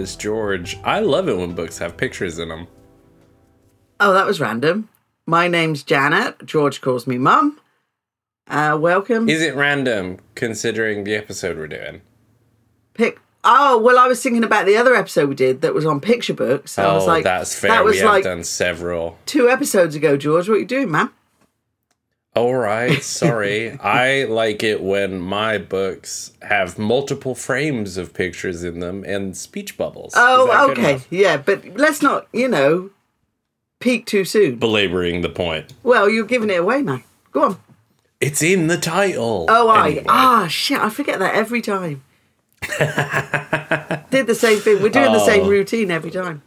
is George. I love it when books have pictures in them. Oh, that was random. My name's Janet. George calls me Mum. Uh, welcome. Is it random considering the episode we're doing? Pick. Oh well, I was thinking about the other episode we did that was on picture books. I oh, was like, that's fair. That was we have like done several. two episodes ago, George. What are you doing, man? All right, sorry. I like it when my books have multiple frames of pictures in them and speech bubbles. Oh, okay, yeah, but let's not, you know, peak too soon. Belaboring the point. Well, you're giving it away, man. Go on. It's in the title. Oh, I Anyway. ah shit, I forget that every time. Did the same thing. We're doing the same Oh. routine every time.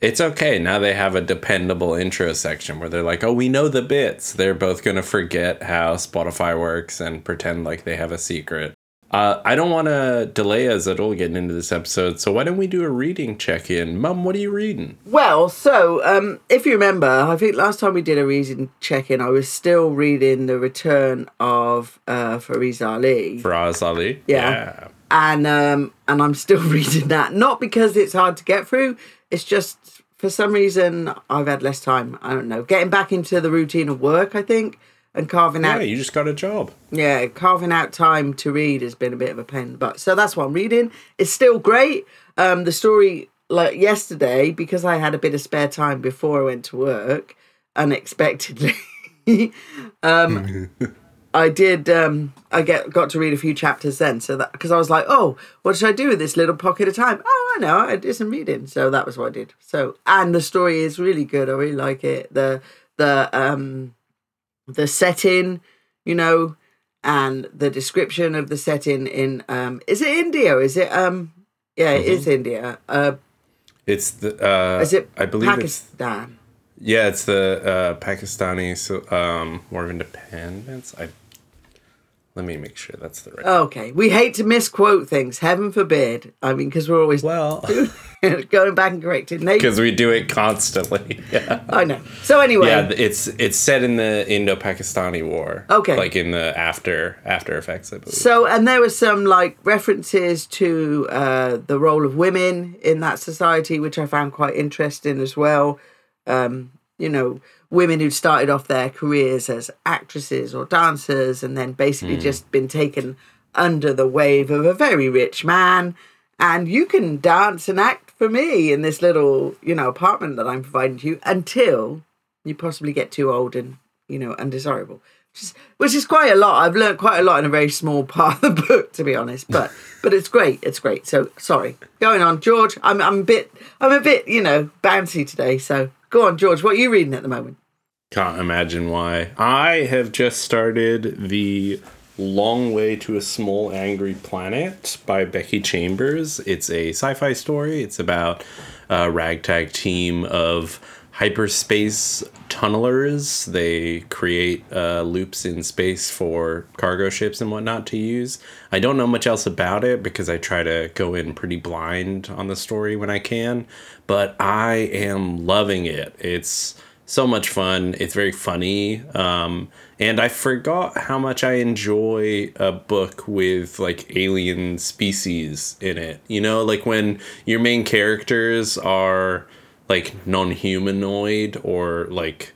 It's okay. Now they have a dependable intro section where they're like, oh, we know the bits. They're both going to forget how Spotify works and pretend like they have a secret. Uh, I don't want to delay us at all getting into this episode, so why don't we do a reading check in? Mum, what are you reading? Well, so um, if you remember, I think last time we did a reading check-in, I was still reading the Return of uh, Fariz Ali, Faraz Ali? Yeah. and um, and I'm still reading that. Not because it's hard to get through. It's just for some reason I've had less time. I don't know, getting back into the routine of work. I think and carving Yeah, out Yeah, you just got a job. yeah, carving out time to read has been a bit of a pain but. So that's what I'm reading. It's still great. Um, the story, like yesterday, because I had a bit of spare time before I went to work, unexpectedly, um, I did. Um, I get got to read a few chapters then. So that because I was like, oh, what should I do with this little pocket of time? Oh, I know, I did some reading. So that was what I did. So and the story is really good. I really like it. The the um the setting, you know, and the description of the setting in um is it India? Is it um yeah, it is India. Uh It's the, uh, is it I believe it's, Pakistan? yeah, it's the uh, Pakistani so, um, War of Independence. I, let me make sure that's the right. Okay. We hate to misquote things, heaven forbid. I mean, because we're always well, going back and correcting because we do it constantly. Yeah. I know. So anyway, Yeah, it's it's set in the Indo-Pakistani War. Okay. Like in the after after effects, I believe. So, and there were some like references to uh, the role of women in that society, which I found quite interesting as well. Um, you know, women who'd started off their careers as actresses or dancers and then basically hmm. just been taken under the wave of a very rich man. And you can dance and act for me in this little, you know, apartment that I'm providing to you until you possibly get too old and, you know, undesirable which is, which is quite a lot. I've learned quite a lot in a very small part of the book, to be honest. But but it's great. It's great. So sorry, going on, George. I'm I'm a bit I'm a bit you know bouncy today. So go on, George. What are you reading at the moment? Can't imagine why. I have just started the Long Way to a Small Angry Planet by Becky Chambers. It's a sci-fi story. It's about a ragtag team of hyperspace tunnelers. They create uh, loops in space for cargo ships and whatnot to use. I don't know much else about it because I try to go in pretty blind on the story when I can, but I am loving it. It's so much fun. It's very funny. Um, and I forgot how much I enjoy a book with like alien species in it. You know, like when your main characters are like non-humanoid or like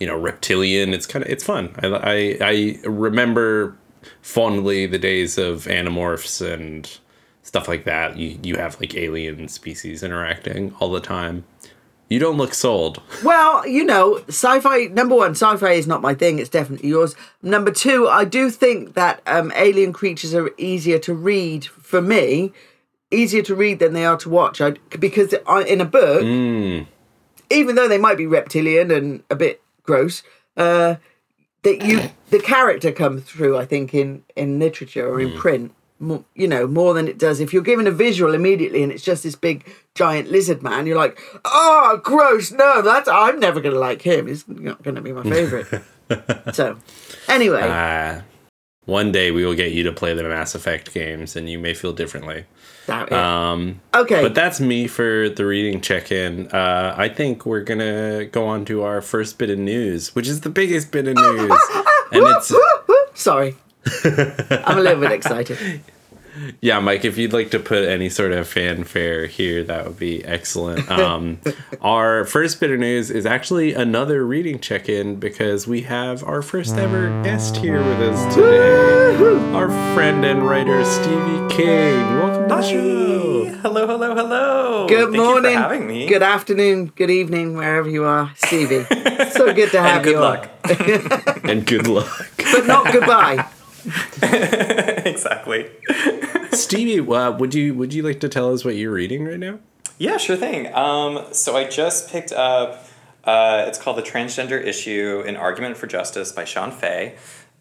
you know reptilian. It's kind of it's fun. I, I I remember fondly the days of Animorphs and stuff like that. You you have like alien species interacting all the time. You don't look sold. Well, you know, sci-fi. Number one, sci-fi is not my thing. It's definitely yours. Number two, I do think that um, alien creatures are easier to read for me, easier to read than they are to watch. I, because I, in a book, even though they might be reptilian and a bit gross, uh, that you the character comes through. I think in in literature or in print. More, you know more than it does if you're given a visual immediately and it's just this big giant lizard man you're like oh gross no that's i'm never gonna like him he's not gonna be my favorite so anyway Uh, one day we will get you to play the Mass Effect games, and you may feel differently. doubt it. Um, okay but that's me for the reading check-in. Uh, I think we're gonna go on to our first bit of news, which is the biggest bit of news, and it's sorry I'm a little bit excited. Yeah, Mike, if you'd like to put any sort of fanfare here, that would be excellent. Um, our first bit of news is actually another reading check in because we have our first ever guest here with us today. Our friend and writer, Stevie King. Welcome to the show. Hello, hello, hello. Good Thank morning, You for having me. good afternoon, good evening, wherever you are, Stevie. so good to have and good you. on. luck. And good luck. but not goodbye. exactly. Stevie, uh, would you would you like to tell us what you're reading right now? Yeah, sure thing. Um, so I just picked up. Uh, it's called "The Transgender Issue: An Argument for Justice" by Shon Faye.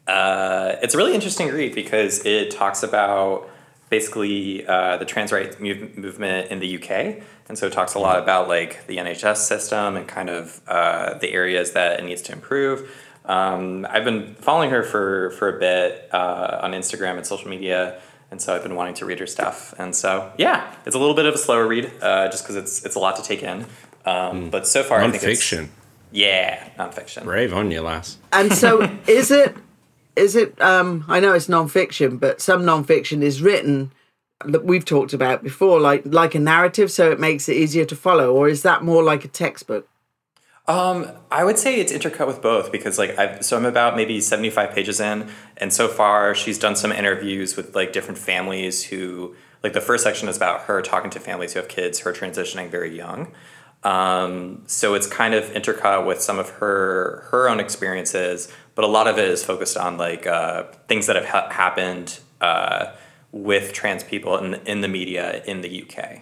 Uh, it's a really interesting read because it talks about basically uh, the trans rights move- movement in the UK, and so it talks a lot about like the NHS system and kind of uh, the areas that it needs to improve. Um, I've been following her for for a bit uh, on Instagram and social media, and so I've been wanting to read her stuff. And so yeah, it's a little bit of a slower read, uh, just because it's it's a lot to take in. Um, But so far, I think it's Nonfiction. yeah, nonfiction. Brave on you, lass. And so is it is it um I know it's non-fiction, but some non-fiction is written that we've talked about before, like like a narrative, so it makes it easier to follow, or is that more like a textbook? Um, I would say it's intercut with both because like I've so I'm about maybe 75 pages in and so far she's done some interviews with like different families who like the first section is about her talking to families who have kids who are transitioning very young. Um, so it's kind of intercut with some of her her own experiences, but a lot of it is focused on like uh, things that have ha- happened uh, with trans people in in the media in the UK.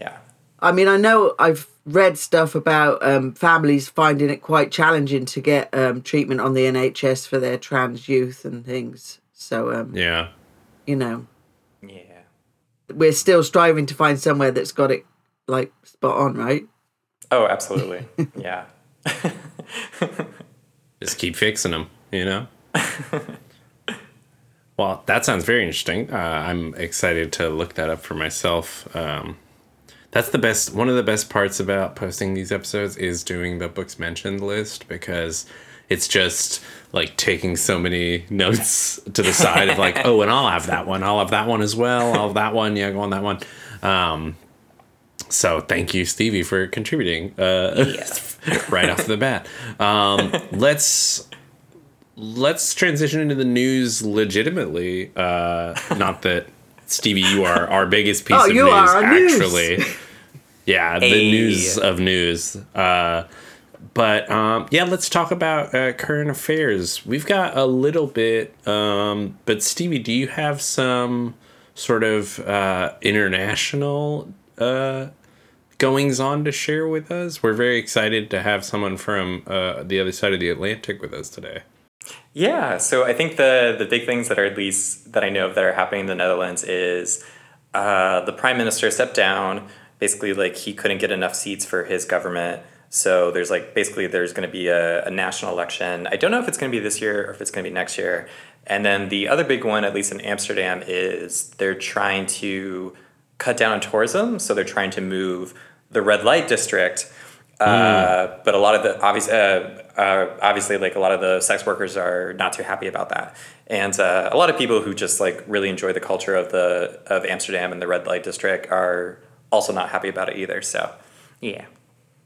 Yeah. I mean, I know I've read stuff about um, families finding it quite challenging to get um, treatment on the NHS for their trans youth and things. So, um, Yeah. you know, Yeah. we're still striving to find somewhere that's got it like spot on, right? Oh, absolutely. yeah. Just keep fixing them, you know? well, that sounds very interesting. Uh, I'm excited to look that up for myself. Um, that's the best, one of the best parts about posting these episodes is doing the books mentioned list because it's just like taking so many notes to the side of like, oh, and I'll have that one. I'll have that one as well. I'll have that one. Yeah, go on that one. Um, so thank you, Stevie, for contributing uh, right off the bat. Um, let's let's transition into the news legitimately. Uh, not that Stevie, you are our biggest piece Oh, of you news, are our news. actually. Yeah, the Hey. news of news. Uh, but um, yeah, let's talk about uh, current affairs. We've got a little bit, um, but Stevie, do you have some sort of uh, international uh, goings on to share with us? We're very excited to have someone from uh, the other side of the Atlantic with us today. Yeah, so I think the the big things that are at least that I know of that are happening in the Netherlands is uh, the prime minister stepped down. Basically, like he couldn't get enough seats for his government. So there's like basically there's going to be a, a national election. I don't know if it's going to be this year or if it's going to be next year. And then the other big one, at least in Amsterdam, is they're trying to cut down on tourism. So they're trying to move the red light district. Uh, but a lot of the obvious, uh, uh, obviously, like a lot of the sex workers are not too happy about that, and uh, a lot of people who just like really enjoy the culture of the of Amsterdam and the red light district are also not happy about it either. So, yeah,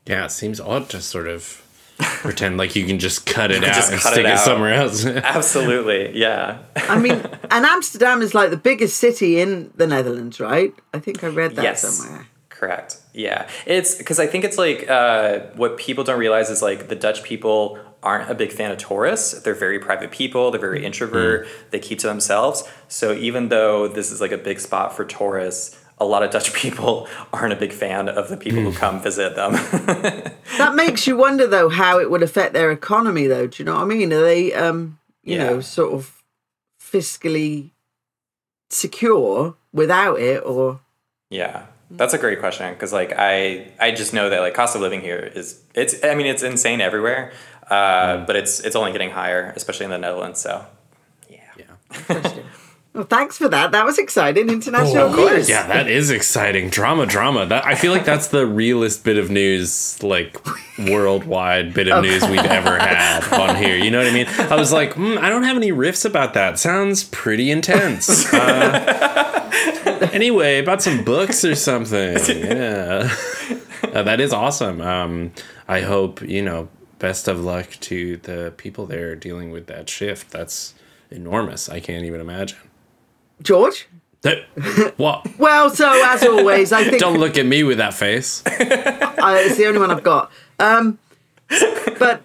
Yeah, it seems odd to sort of pretend like you can just cut it out and cut stick it it, somewhere else. absolutely, yeah, I mean, and Amsterdam is like the biggest city in the Netherlands, right? I think I read that yes, somewhere. Correct, yeah. It's because I think it's like uh, what people don't realize is like the Dutch people aren't a big fan of tourists. They're very private people. They're very introvert. They keep to themselves. So even though this is like a big spot for tourists, a lot of Dutch people aren't a big fan of the people who come visit them. That makes you wonder, though, how it would affect their economy, though. Do you know what I mean? Are they, um, you Yeah. know, sort of fiscally secure without it, or Yeah, that's a great question because like I I just know that like cost of living here is it's I mean it's insane everywhere, uh, but it's it's only getting higher, especially in the Netherlands. So yeah, yeah. Well, thanks for that. That was exciting. International of course. news. Yeah, that is exciting. Drama, drama. That I feel like that's the realest bit of news, like worldwide bit of news we've ever had on here. You know what I mean? I was like, mm, I don't have any riffs about that. Sounds pretty intense. Uh, anyway, about some books or something. Yeah, Uh, that is awesome. Um, I hope you know. Best of luck to the people there dealing with that shift. That's enormous. I can't even imagine. George? That, what? Well, so as always, I think Don't look at me with that face. I, it's the only one I've got. Um, but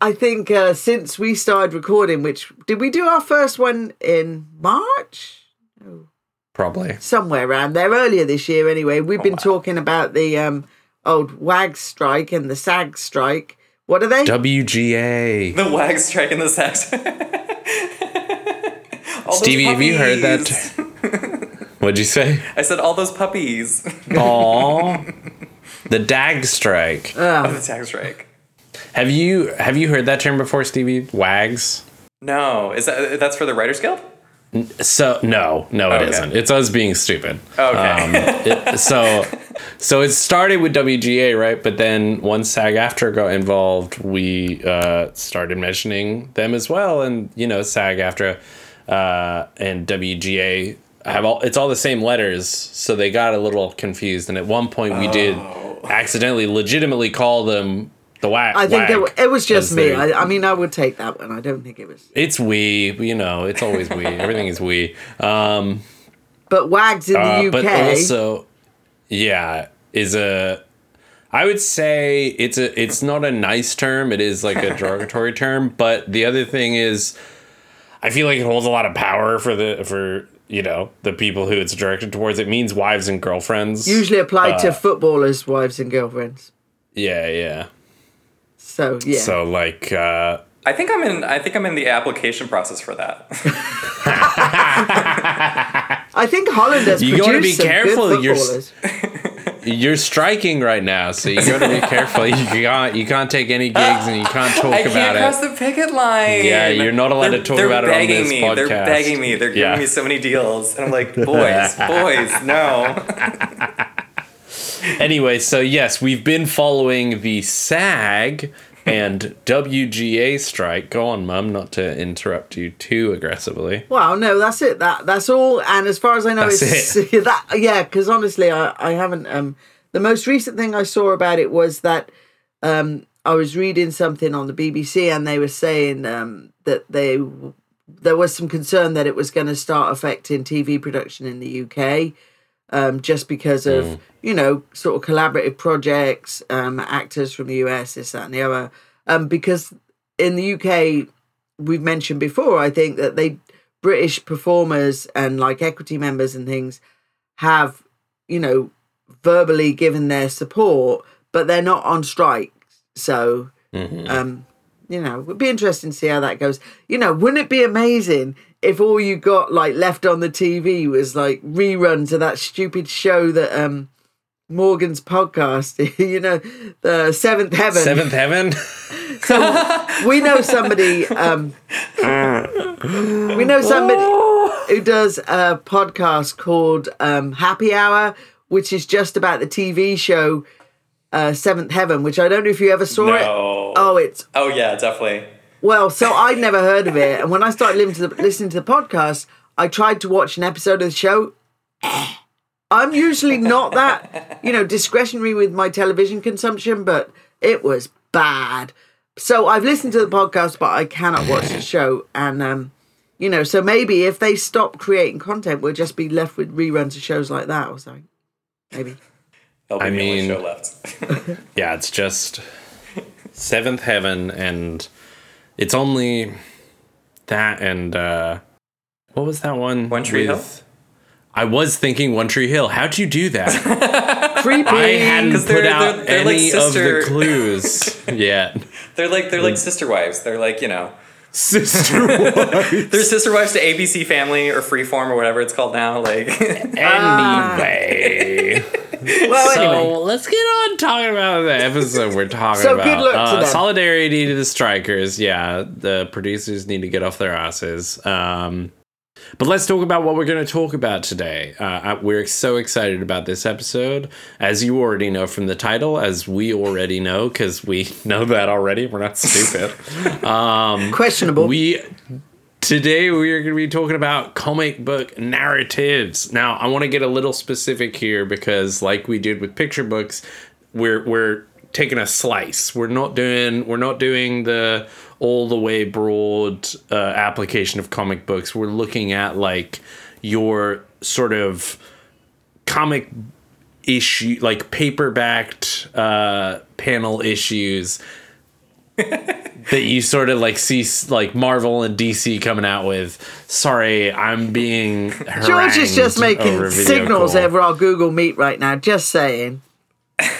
I think uh, since we started recording, which did we do our first one in March? Probably. Somewhere around there, earlier this year anyway. We've been talking about the um, old WAG strike and the SAG strike. What are they? WGA. The wag strike and the sex. All those Stevie, have you heard that? What'd you say? I said all those puppies. Aw. the DAG strike. oh, the tag strike. Have you have you heard that term before, Stevie? Wags? No, is that that's for the Writers Guild? So no, no, it Okay. not It's us being stupid. Okay. Um, it- so, so it started with WGA, right? But then once SAG-AFTRA got involved, we uh, started mentioning them as well, and you know, SAG-AFTRA uh, and WGA have all. It's all the same letters, so they got a little confused. And at one point, we did accidentally, legitimately call them the WAG. I think it, wa- it was just me. I, I mean, I would take that one. I don't think it was. It's we, you know, it's always we. Everything is we. Um, But WAGs in the Uh, UK. but also, yeah, is a. I would say it's a. It's not a nice term. It is like a derogatory term. But the other thing is, I feel like it holds a lot of power for the for you know the people who it's directed towards. It means wives and girlfriends. usually applied uh, to footballers' wives and girlfriends. Yeah, yeah. So yeah, So like, uh, I think I'm in. I think I'm in the application process for that. I think Holland has You gotta be some careful, good you're s- footballers. you're striking right now, so you got to be careful. You can't you can't take any gigs and you can't talk I about can't it. cross the picket line. Yeah, you're not allowed to talk about it on begging this me. They're podcast. begging me. They're giving me so many deals, and I'm like, boys, boys, no. Anyway, so yes, we've been following the SAG and WGA strike. Go on, Mum, not to interrupt you too aggressively. Well, no, that's it. That that's all. And as far as I know, That's it's that. Yeah, because honestly, I I haven't. Um, the most recent thing I saw about it was that um I was reading something on the BBC and they were saying um that they there was some concern that it was going to start affecting TV production in the UK. Um, just because of you know sort of collaborative projects, um, actors from the US, this that and the other. Um, because in the UK, we've mentioned before, I think that they British performers and like equity members and things have, you know, verbally given their support, but they're not on strike. So, um, you know, it'd be interesting to see how that goes. You know, wouldn't it be amazing if all you got like left on the TV was like reruns of that stupid show that um Morgan's podcast, you know, the Seventh Heaven. Seventh Heaven? so we know somebody um we know somebody who does a podcast called um happy hour which is just about the tv show uh seventh heaven which i don't know if you ever saw it oh it's Oh yeah, definitely. Well so i'd never heard of it and when i started listening to the, listening to the podcast i tried to watch an episode of the show i'm usually not that you know discretionary with my television consumption but it was bad so I've listened to the podcast, but I cannot watch the show. And um, you know, so maybe if they stop creating content, we'll just be left with reruns of shows like that or something. Maybe. That'll be I the only mean- show left. Yeah, it's just Seventh Heaven, and it's only that and uh, what was that one? One Tree Hill? I was thinking One Tree Hill. How'd you do that? Creepy. I hadn't 'Cause put they're- out they're- they're like any of the clues yet. they're like they're like sister wives. They're like you know Sister they're sister wives to ABC Family or Freeform or whatever it's called now. Like Anyway. well, so anyway. let's get on talking about the episode we're talking So about. good luck to uh, them. Solidarity to the strikers. Yeah, the producers need to get off their asses. Um, But let's talk about what we're going to talk about today. Uh, we're so excited about this episode, as you already know from the title, as we already know because we know that already. We're not stupid. um, Questionable. We today we are going to be talking about comic book narratives. Now, I want to get a little specific here because, like we did with picture books, we're we're taking a slice. We're not doing we're not doing the all the way broad uh, application of comic books. We're looking at like your sort of comic issue, like paperbacked uh, panel issues. that you sort of like see like Marvel and DC coming out with. Sorry, I'm being George is just making signals over our Google Meet right now. Just saying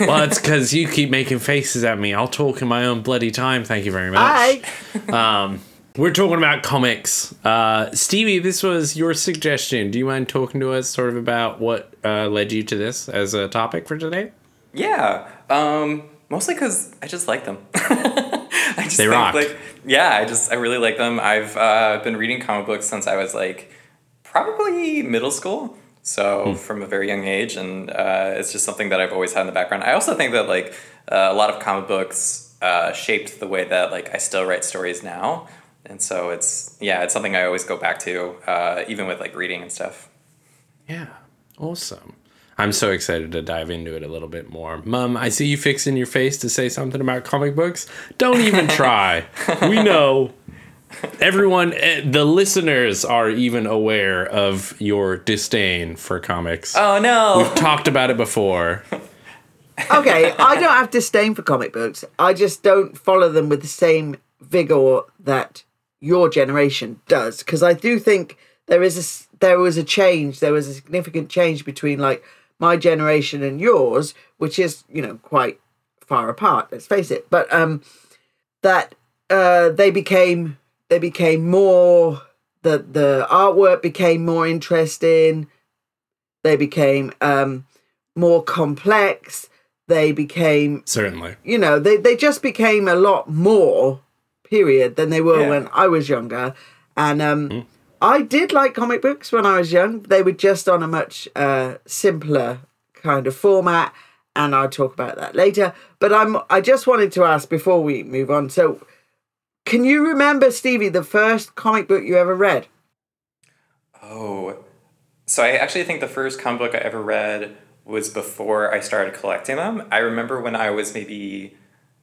well, it's because you keep making faces at me. I'll talk in my own bloody time. Thank you very much. Hi. um, we're talking about comics. Uh, Stevie, this was your suggestion. Do you mind talking to us sort of about what uh, led you to this as a topic for today? Yeah. Um, mostly because I just like them. I just they think, rock. Like, yeah, I just I really like them. I've uh, been reading comic books since I was like probably middle school. So mm. from a very young age, and uh, it's just something that I've always had in the background. I also think that like uh, a lot of comic books uh, shaped the way that like I still write stories now, and so it's yeah, it's something I always go back to, uh, even with like reading and stuff. Yeah, awesome. I'm so excited to dive into it a little bit more. Mom, I see you fixing your face to say something about comic books. Don't even try. we know everyone eh, the listeners are even aware of your disdain for comics. Oh no. We've talked about it before. Okay i don't have disdain for comic books. I just don't follow them with the same vigor that your generation does because i do think there is a there was a change there was a significant change between like my generation and yours which is you know quite far apart let's face it. But um that uh they became they became more the the artwork became more interesting. They became um more complex. They became certainly. you know they, they just became a lot more period than they were yeah. when i was younger. And um mm. i did like comic books when i was young. They were just on a much uh simpler kind of format and i'll talk about that later. But i'm i just wanted to ask before we move on. So can you remember, Stevie, the first comic book you ever read? Oh, so I actually think the first comic book I ever read was before I started collecting them. I remember when I was maybe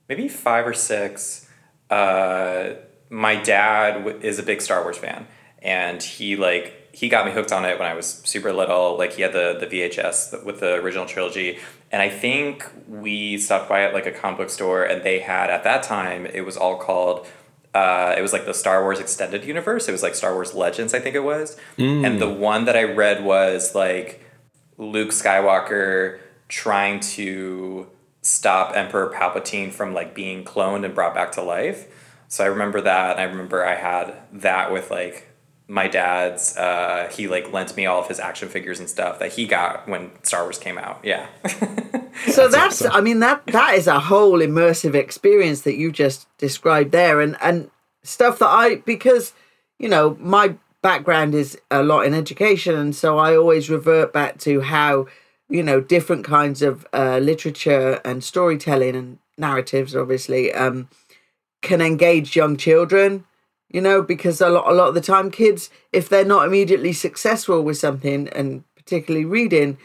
maybe five or six. Uh, my dad is a big Star Wars fan, and he like he got me hooked on it when I was super little. Like he had the the VHS with the original trilogy, and I think we stopped by at like a comic book store, and they had at that time it was all called uh, it was like the Star Wars extended universe. It was like Star Wars Legends, I think it was. Mm. And the one that I read was like Luke Skywalker trying to stop Emperor Palpatine from like being cloned and brought back to life. So I remember that. And I remember I had that with like my dad's uh, he like lent me all of his action figures and stuff that he got when Star Wars came out. Yeah. so that's, that's awesome. I mean that that is a whole immersive experience that you just described there and and stuff that I because you know my background is a lot in education and so I always revert back to how you know different kinds of uh, literature and storytelling and narratives obviously um, can engage young children you know, because a lot, a lot of the time, kids, if they're not immediately successful with something, and particularly reading,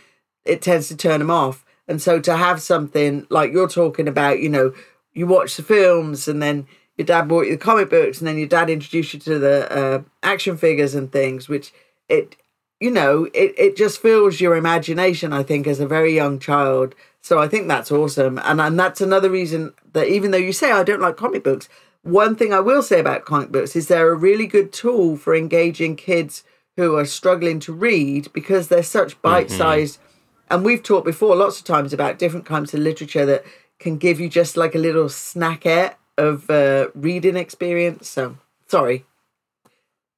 it tends to turn them off. And so to have something like you're talking about, you know, you watch the films and then your dad bought you the comic books and then your dad introduced you to the uh, action figures and things, which it, you know, it, it just fills your imagination, I think, as a very young child. So I think that's awesome. And, and that's another reason that even though you say I don't like comic books, one thing I will say about comic books is they're a really good tool for engaging kids who are struggling to read because they're such bite sized. Mm-hmm. And we've talked before lots of times about different kinds of literature that can give you just like a little snackette of uh, reading experience. So sorry.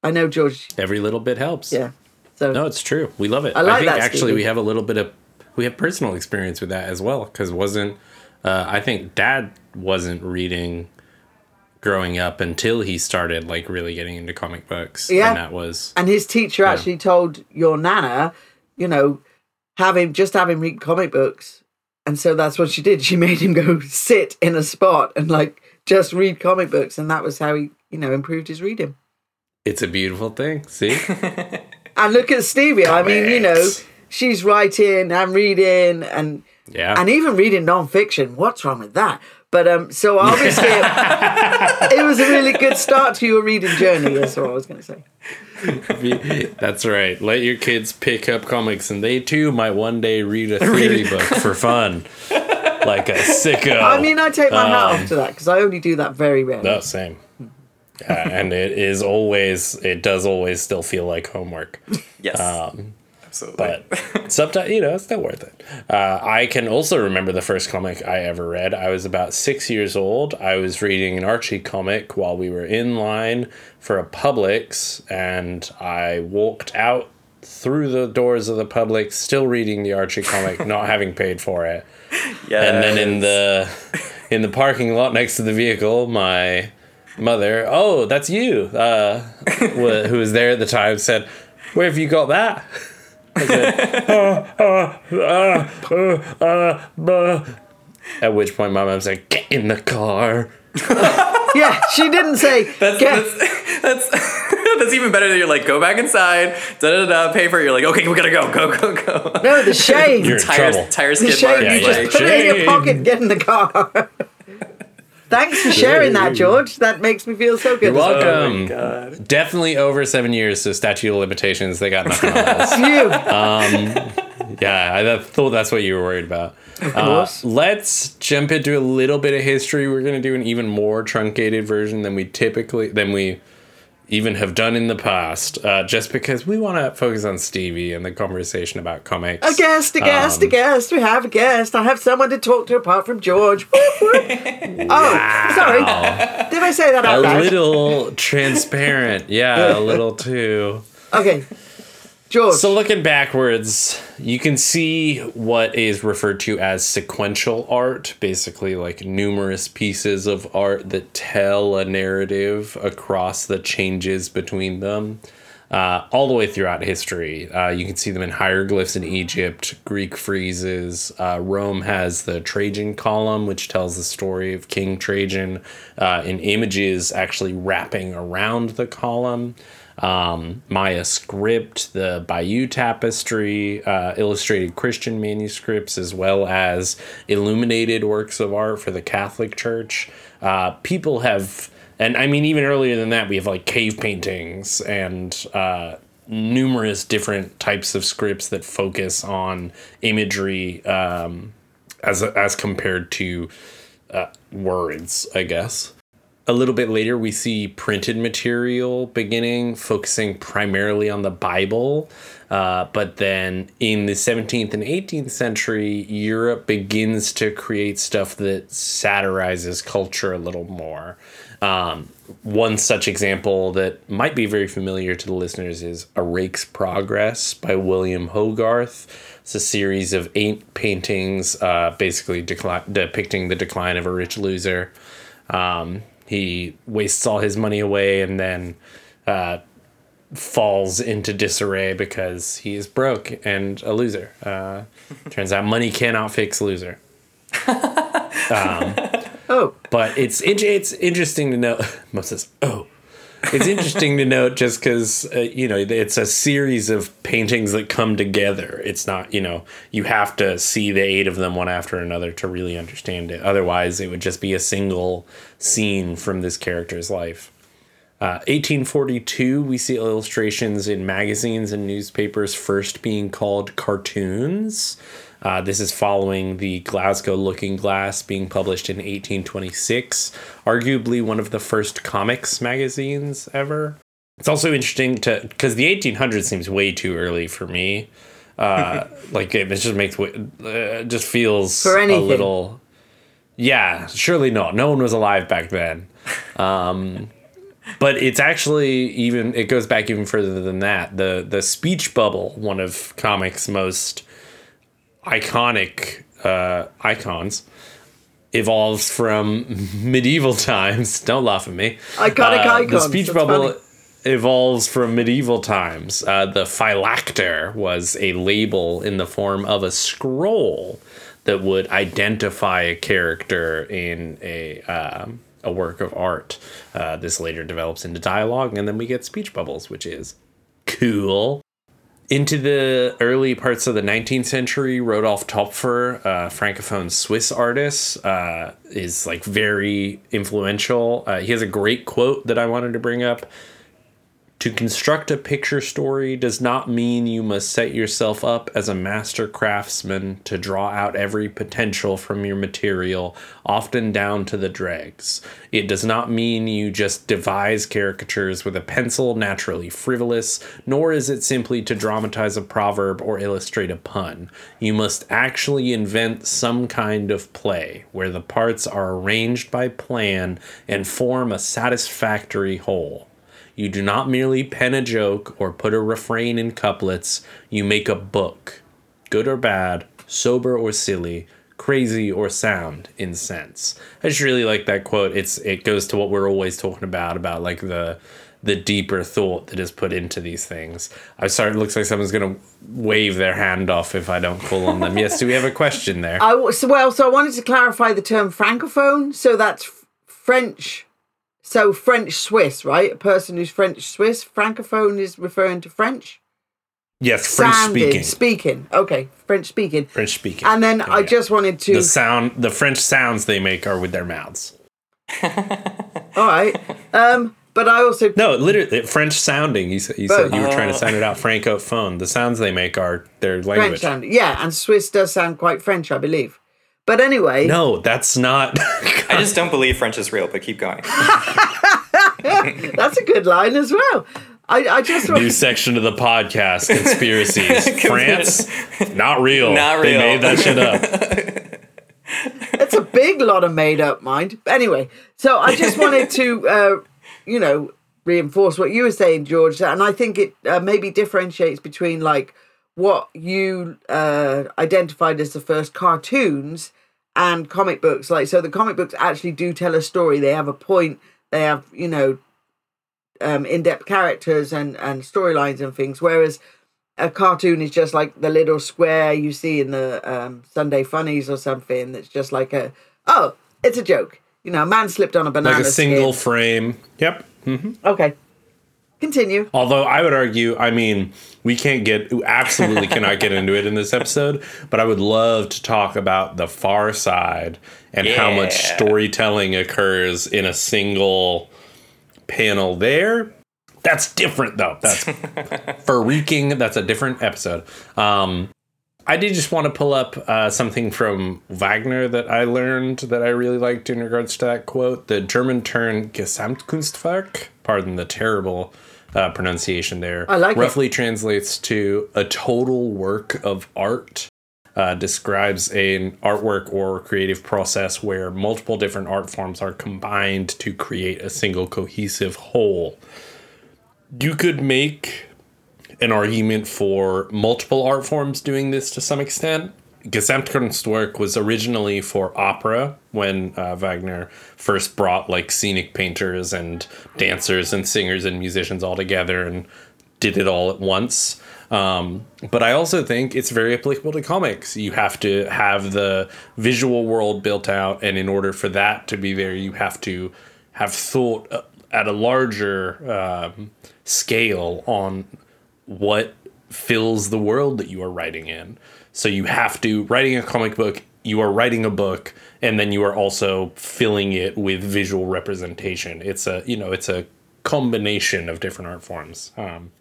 I know George. Every little bit helps. Yeah. So no, it's true. We love it. I, like I think that, actually Stevie. we have a little bit of we have personal experience with that as well because wasn't uh, I think Dad wasn't reading growing up until he started like really getting into comic books. Yeah. And that was And his teacher actually told your nana, you know, have him just have him read comic books. And so that's what she did. She made him go sit in a spot and like just read comic books, and that was how he, you know, improved his reading. it's a beautiful thing. See? And look at Stevie. I mean, you know, she's writing and reading and Yeah. and even reading non-fiction. What's wrong with that? But um, so obviously it, it was a really good start to your reading journey. That's what I was going to say. That's right. Let your kids pick up comics, and they too might one day read a theory book for fun, like a sicko. I mean, I take my hat Um, off to that because I only do that very rarely. no, same. Yeah, and it is always, it does always still feel like homework. Yes. Um, Absolutely. but sometimes you know it's still worth it. Uh, I can also remember the first comic I ever read. I was about six years old. I was reading an Archie comic while we were in line for a Publix, and I walked out through the doors of the Publix, still reading the Archie comic, not having paid for it. yeah. And then in the in the parking lot next to the vehicle, my mother, oh, that's you, uh, who was there at the time, said, "Where have you got that?" At which point, my mom said, "Get in the car." Yeah, she didn't say. That's, "Get-" that's, that's, that's even better than you're like, go back inside, da da da, pay for it. You're like, okay, we gotta go, go, go, go. no, the shame. You're in Tires, trouble. tire the skid shame. marks. Yeah, you yeah. just like- put it in your Shame. pocket, get in the car. Thanks for sharing that, George. That makes me feel so good. You're oh as well. welcome. God. Definitely over seven years, so statute of limitations. They got nothing on us. Phew. Um, yeah, I th- thought that's what you were worried about. Of uh, course. let's jump into a little bit of history. We're gonna do an even more truncated version than we typically than we even have done in the past, uh, just because we want to focus on Stevie and the conversation about comics. A guest, a guest, a Um, guest. We have a guest. I have someone to talk to apart from George. Whoop, whoop. Oh, sorry. Did I say that out loud? A little transparent, yeah, a little too. Okay. George. So looking backwards, you can see what is referred to as sequential art, basically like numerous pieces of art that tell a narrative across the changes between them. Uh, all the way throughout history. Uh, you can see them in hieroglyphs in Egypt, Greek friezes. Uh, Rome has the Trajan column, which tells the story of King Trajan uh, in images actually wrapping around the column um, Maya script, the Bayeux tapestry, uh, illustrated Christian manuscripts, as well as illuminated works of art for the Catholic Church. Uh, people have, and I mean, even earlier than that, we have like cave paintings and uh, numerous different types of scripts that focus on imagery um, as as compared to uh, words, I guess. A little bit later, we see printed material beginning, focusing primarily on the Bible. Uh, but then in the 17th and 18th century, Europe begins to create stuff that satirizes culture a little more. Um, one such example that might be very familiar to the listeners is A Rake's Progress by William Hogarth. It's a series of eight paintings uh, basically decli- depicting the decline of a rich loser. Um, he wastes all his money away and then uh, falls into disarray because he is broke and a loser. Uh, turns out money cannot fix loser. oh, But it's it, it's interesting to note. Moses, oh, it's interesting to note just because uh, you know it's a series of paintings that come together. It's not you know you have to see the eight of them one after another to really understand it. Otherwise, it would just be a single scene from this character's life. Uh, 1842, we see illustrations in magazines and newspapers first being called cartoons. Uh, this is following the Glasgow Looking Glass being published in 1826, arguably one of the first comics magazines ever. It's also interesting to because the 1800s seems way too early for me. Uh, like it just makes uh, just feels For a little. Yeah, surely not. No one was alive back then. Um, but it's actually even it goes back even further than that. The the speech bubble, one of comics' most iconic uh, icons, evolves from medieval times. Don't laugh at me. Iconic Uh, icons, The speech that's bubble funny. evolves from medieval times. Uh, the phylacter was a label in the form of a scroll that would identify a character in a um, a work of art. Uh, this later develops into dialogue, and then we get speech bubbles, which is cool. Into the early parts of the 19th century, Rodolphe Töpffer, a francophone Swiss artist, uh, is like very influential. Uh, he has a great quote that I wanted to bring up. To construct a picture story does not mean you must set yourself up as a master craftsman to draw out every potential from your material, often down to the dregs. It does not mean you just devise caricatures with a pencil naturally frivolous, nor is it simply to dramatize a proverb or illustrate a pun. You must actually invent some kind of play where the parts are arranged by plan and form a satisfactory whole. You do not merely pen a joke or put a refrain in couplets, you make a book. Good or bad, sober or silly, crazy or sound in sense. I just really like that quote. It's it goes to what we're always talking about about like the the deeper thought that is put into these things. I'm sorry, it looks like someone's gonna wave their hand off if I don't call on them. Yes, do we have a question there? I so, well, so I wanted to clarify the term francophone. So that's French. So French Swiss, right? A person who's French Swiss. Francophone is referring to French. yes, French Sounding, speaking. Speaking. Okay, French speaking. French speaking. And then Oh, I yeah. just wanted to. the sound the French sounds they make are with their mouths. All right. Um, but I also No, literally French sounding. You said you, said you were trying to Oh. sound it out. Francophone. The sounds they make are their French language. sound. Yeah, and Swiss does sound quite French, I believe. But anyway, No, that's not. I just don't believe French is real, but keep going. that's a good line as well. I, I just New want, section of the podcast: conspiracies. France, not real. Not real. They made that shit up. it's a big lot of made up mind. Anyway, so I just wanted to, uh, you know, reinforce what you were saying, George, and I think it uh, maybe differentiates between like what you uh, identified as the first cartoons and comic books. Like, so the comic books actually do tell a story. They have a point. They have, you know, um, in-depth characters and and storylines and things. Whereas a cartoon is just like the little square you see in the um, Sunday Funnies or something. That's just like a oh, it's a joke. You know, a man slipped on a banana. Like a single skin. frame. Yep. Okay, continue. Although I would argue, I mean, we can't get, absolutely cannot get into it in this episode, but I would love to talk about the far side and how much storytelling occurs in a single panel there. That's different though. That's for reeking. That's a different episode. Um, I did just want to pull up uh, something from Wagner that I learned that I really liked in regards to that quote. The German term Gesamtkunstwerk, pardon the terrible uh, pronunciation there, I like it. roughly translates to a total work of art. Uh, describes an artwork or creative process where multiple different art forms are combined to create a single cohesive whole. You could make an argument for multiple art forms doing this to some extent. Gesamtkunstwerk was originally for opera when uh, Wagner first brought like scenic painters and dancers and singers and musicians all together and did it all at once. Um, but I also think it's very applicable to comics. You have to have the visual world built out, and in order for that to be there, you have to have thought uh, at a larger um, scale on what fills the world that you are writing in. So you have to writing a comic book, you are writing a book and then you are also filling it with visual representation. It's a, you know, it's a combination of different art forms. Um,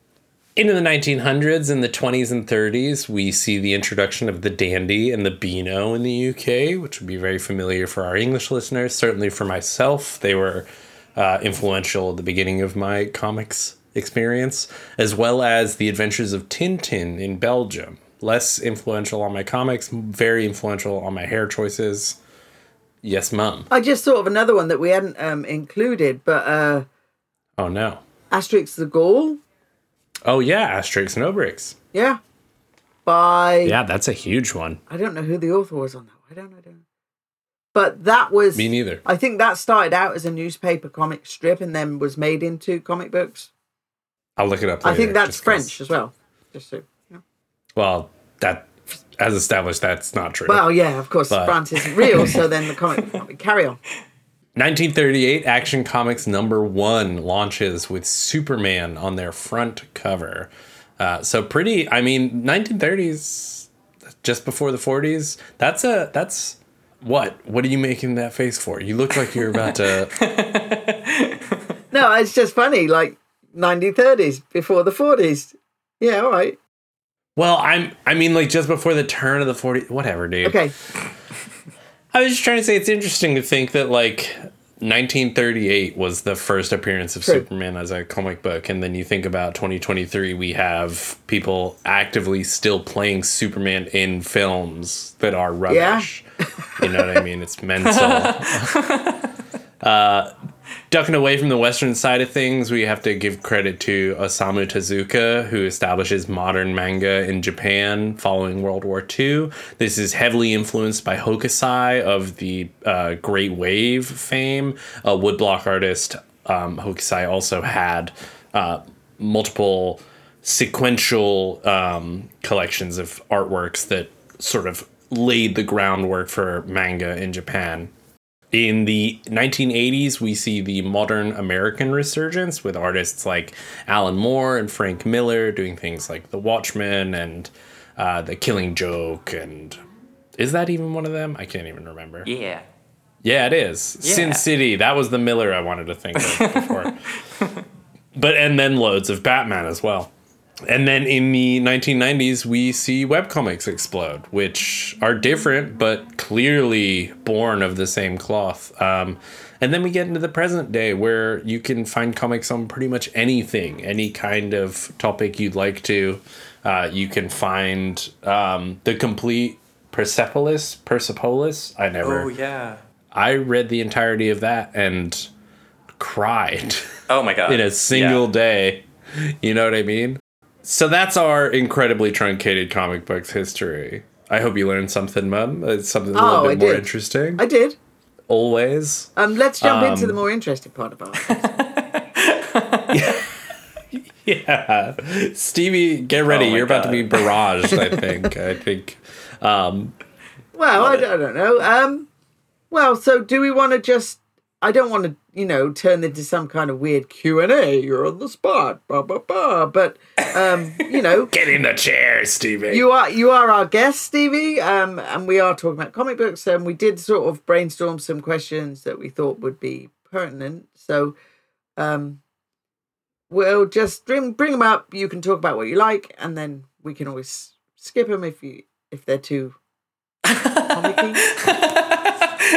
into the 1900s and the 20s and 30s, we see the introduction of the dandy and the beano in the UK, which would be very familiar for our English listeners. Certainly for myself, they were uh, influential at the beginning of my comics experience, as well as the adventures of Tintin in Belgium. Less influential on my comics, very influential on my hair choices. Yes, mum. I just thought of another one that we hadn't um, included, but uh, Oh no. Asterix the Gaul. Oh yeah, Asterix and Obelix. Yeah. By Yeah, that's a huge one. I don't know who the author was on that. I don't. I don't. But that was Me neither. I think that started out as a newspaper comic strip and then was made into comic books. I'll look it up. I think that's just 'cause- French as well. Just so. Well, that as established, that's not true. Well, yeah, of course, But- France isn't real, so then the comic, comic carry on. 1938 Action Comics number one launches with Superman on their front cover. Uh, so pretty. I mean, 1930s, just before the 40s. That's a that's what? What are you making that face for? You look like you're about to. No, it's just funny, like 1930s before the 40s. Yeah, all right. Well, I'm. I mean, like just before the turn of the forty, Whatever, dude. Okay. I was just trying to say it's interesting to think that like 1938 was the first appearance of True. Superman as a comic book, and then you think about 2023, we have people actively still playing Superman in films that are rubbish. Yeah. you know what I mean? It's mental. uh, ducking away from the Western side of things, we have to give credit to Osamu Tezuka, who establishes modern manga in Japan following World War II. This is heavily influenced by Hokusai of the uh, Great Wave fame. A woodblock artist, um, Hokusai also had uh, multiple sequential um, collections of artworks that sort of laid the groundwork for manga in Japan. In the 1980s, we see the modern American resurgence with artists like Alan Moore and Frank Miller doing things like The Watchmen and uh, The Killing Joke. And is that even one of them? I can't even remember. Yeah. Yeah, it is. Sin City. That was the Miller I wanted to think of before. but and then loads of Batman as well. And then in the 1990s, we see webcomics explode, which are different but clearly born of the same cloth. Um, and then we get into the present day where you can find comics on pretty much anything, any kind of topic you'd like to. Uh, you can find um, the complete Persepolis, Persepolis. I never. Oh yeah. I read the entirety of that and cried Oh my god. in a single Yeah. day. You know what I mean? So that's our incredibly truncated comic books history. I hope you learned something, Mum. It's something a little Oh, bit I more did. interesting. I did. Always. Um, let's jump into Um, the more interesting part of our. Yeah. Stevie, get ready. Oh You're about to be barraged, I think. I think. Well, I don't, I don't know. Um, well, so do we want to just? I don't want to, you know, turn into some kind of weird Q and A. You're on the spot, blah blah blah. But, um, you know, Get in the chair, Stevie. you are you are our guest, Stevie. Um, and we are talking about comic books, and we did sort of brainstorm some questions that we thought would be pertinent. So, um, we'll just bring bring them up. You can talk about what you like, and then we can always skip them if you if they're too comic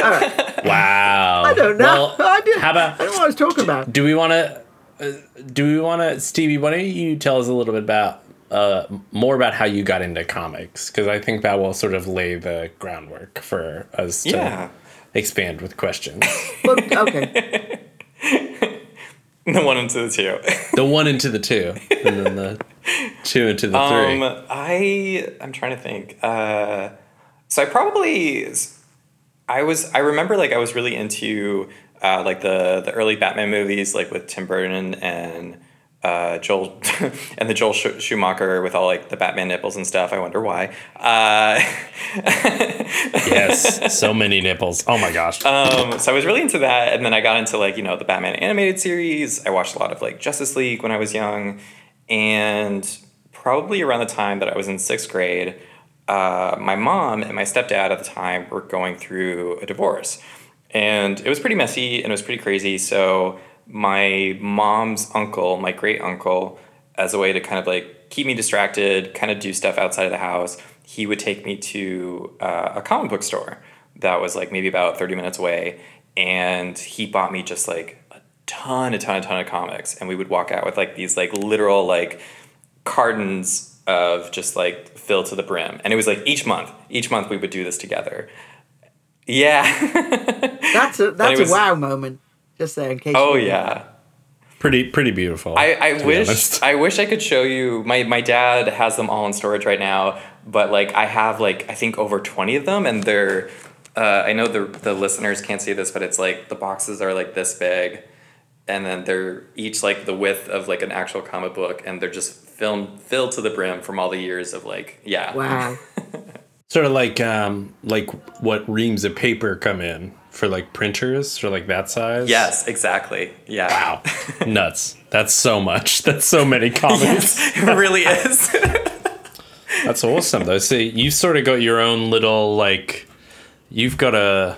right. wow. I don't know. Well, I, did, how about- I don't know what I was talking about. do we want to uh, do we want to stevie why don't you tell us a little bit about uh, more about how you got into comics because i think that will sort of lay the groundwork for us to Yeah. expand with questions Well, okay. the one into the two. the one into the two and then the two into the three Um, I I'm trying to think. Uh, so I probably I was I remember like I was really into uh, like the the early Batman movies like with Tim Burton and uh, Joel and the Joel Sch- Schumacher with all like the Batman nipples and stuff. I wonder why. Uh, yes so many nipples oh my gosh um, so I was really into that, and then I got into like you know the Batman animated series. I watched a lot of like Justice League when I was young, and probably around the time that I was in sixth grade, uh, my mom and my stepdad at the time were going through a divorce, and it was pretty messy and it was pretty crazy. So my mom's uncle, my great uncle, as a way to kind of like keep me distracted, kind of do stuff outside of the house, he would take me to uh, a comic book store that was like maybe about 30 minutes away. And he bought me just like a ton, a ton, a ton of comics. And we would walk out with like these like literal like cartons of just like fill to the brim. And it was like each month, each month we would do this together. Yeah. That's a that's was- a wow moment. Just there in case. oh, yeah. pretty pretty beautiful I, I wish. I wish I could show you my my dad has them all in storage right now, but like I have like I think over 20 of them and they're uh, I know the the listeners can't see this, but it's like the boxes are like this big, and then they're each like the width of like an actual comic book, and they're just filmed filled to the brim from all the years of like yeah. Wow. Sort of like um like what reams of paper come in for like printers or like that size. Yes, exactly. Yeah. Wow. Nuts. That's so much. That's so many comics. Yes, it really is. That's awesome though. See, you've sort of got your own little like you've got a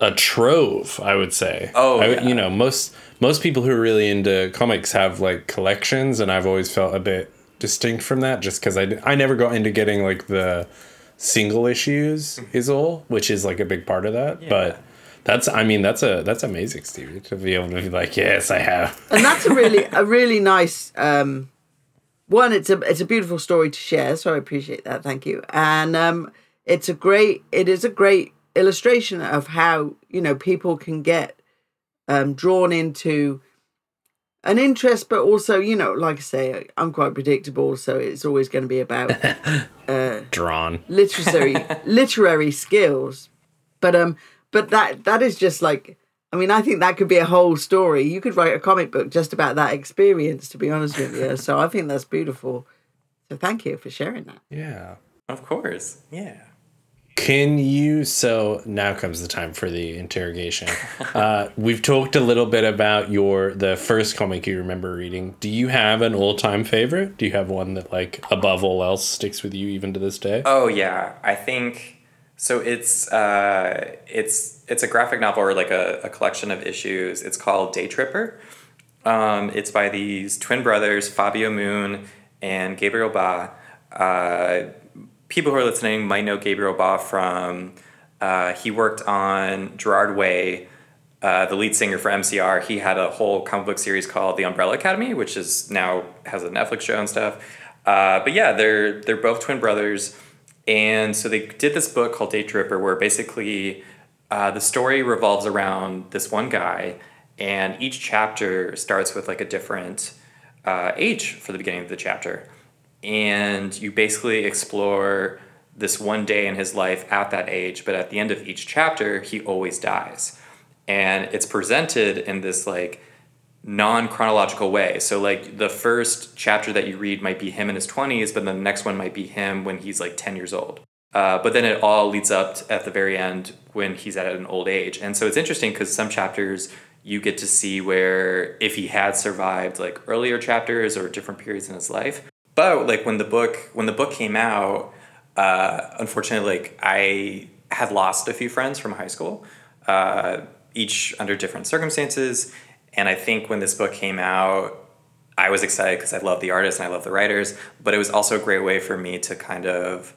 a trove, I would say. Oh, I, yeah. you know, most most people who are really into comics have like collections, and I've always felt a bit distinct from that, just because I I never got into getting like the single issues is all, which is like a big part of that. But that's I mean that's a that's amazing, Stevie, to be able to be like, yes, I have. and that's a really a really nice um one it's a it's a beautiful story to share so i appreciate that thank you and um it's a great it is a great illustration of how you know people can get um drawn into an interest but also you know like i say i'm quite predictable so it's always going to be about Drawn. literary literary skills but um but that that is just like i mean i think that could be a whole story you could write a comic book just about that experience to be honest with you so i think that's beautiful so thank you for sharing that Yeah. of course. Yeah. Can you? So now comes the time for the interrogation. Uh, we've talked a little bit about your the first comic you remember reading. Do you have an all time favorite? Do you have one that like above all else sticks with you even to this day? Oh yeah, I think so. It's uh, it's it's a graphic novel or like a, a collection of issues. It's called Day Tripper. Um, it's by these twin brothers, Fabio Moon and Gabriel Ba. Uh, people who are listening might know Gabriel Ba from uh, he worked on Gerard Way. Uh, the lead singer for MCR, he had a whole comic book series called The Umbrella Academy, which is now has a Netflix show and stuff. Uh, but yeah, they're they're both twin brothers, and so they did this book called Day Tripper, where basically uh, the story revolves around this one guy, and each chapter starts with like a different uh, age for the beginning of the chapter, and you basically explore this one day in his life at that age. But at the end of each chapter, he always dies, and it's presented in this like non chronological way. So, like, the first chapter that you read might be him in his 20s, but the next one might be him when he's like 10 years old. Uh, but then it all leads up at the very end when he's at an old age. And so it's interesting because some chapters you get to see where if he had survived like earlier chapters or different periods in his life. But like when the book when the book came out, uh, unfortunately, like I had lost a few friends from high school, uh, each under different circumstances. And I think when this book came out, I was excited because I love the artists and I love the writers, but it was also a great way for me to kind of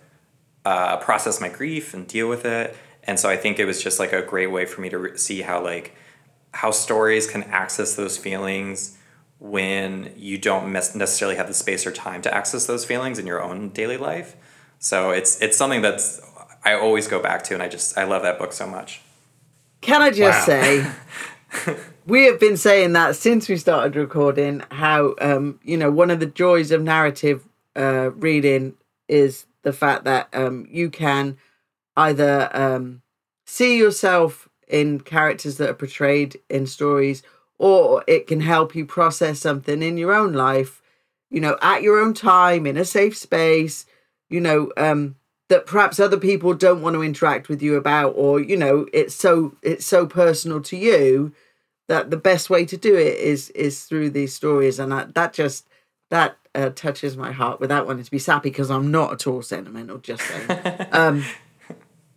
uh, process my grief and deal with it. And so I think it was just like a great way for me to re- see how like how stories can access those feelings when you don't mes- necessarily have the space or time to access those feelings in your own daily life. So it's it's something that's I always go back to, and I just I love that book so much. Can I just Wow. say, we have been saying that since we started recording. How um, you know one of the joys of narrative uh, reading is the fact that um, you can either um, see yourself in characters that are portrayed in stories, or it can help you process something in your own life. You know, at your own time in a safe space. You know, um, that perhaps other people don't want to interact with you about or you know it's so it's so personal to you that the best way to do it is is through these stories and that, that just that uh, touches my heart without wanting to be sappy because i'm not at all sentimental just saying um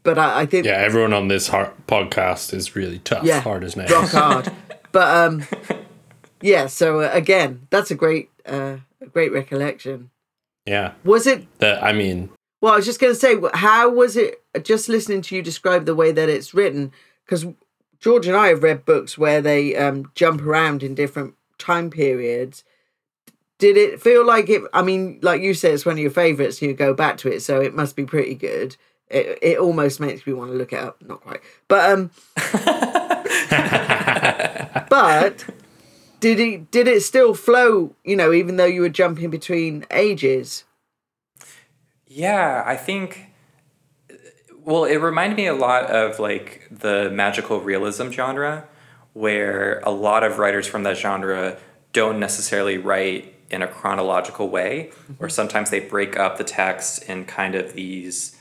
but i, I think Yeah, everyone on this har podcast is really tough, yeah hard as nails. rock hard but um yeah so uh, again that's a great uh great recollection Yeah, was it that I mean, Well, I was just going to say, how was it just listening to you describe the way that it's written? Because George and I have read books where they um, jump around in different time periods. Did it feel like it? I mean, like you said, it's one of your favorites. You go back to it, so it must be pretty good. It, it almost makes me want to look it up. Not quite, but um, but did it did it still flow? You know, even though you were jumping between ages. Yeah, I think Well, it reminded me a lot of like the magical realism genre, where a lot of writers from that genre don't necessarily write in a chronological way, or sometimes they break up the text in kind of these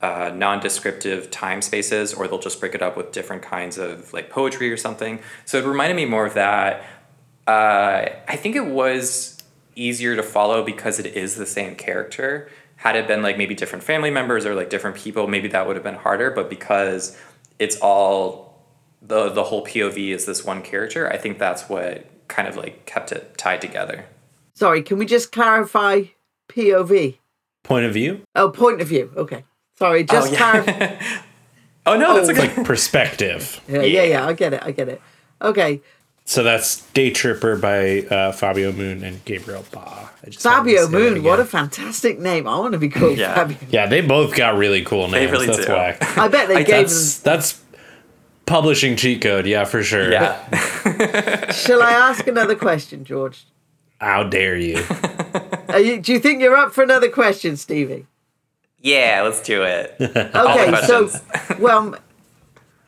uh, non-descriptive time spaces, or they'll just break it up with different kinds of like poetry or something. So it reminded me more of that. Uh, I think it was easier to follow because it is the same character. Had it been like maybe different family members or like different people, maybe that would have been harder. But because it's all the the whole POV is this one character, I think that's what kind of like kept it tied together. Sorry, can we just clarify POV? Point of view? Oh, point of view. Okay. Sorry, just yeah. clarify. Oh no, that's Oh. a good. Like perspective. yeah, yeah, yeah. I get it. I get it. Okay. So that's Day Tripper by uh, Fabio Moon and Gabriel Ba. I just Fabio Moon, what a fantastic name. I want to be called Yeah. Fabio. Yeah, they both got really cool names. They really that's do. why. I bet they I- gave That's that's publishing cheat code, yeah, for sure. Yeah. Shall I ask another question, George? How dare you? Are you, do you think you're up for another question, Stevie? Yeah, let's do it. Okay, so well,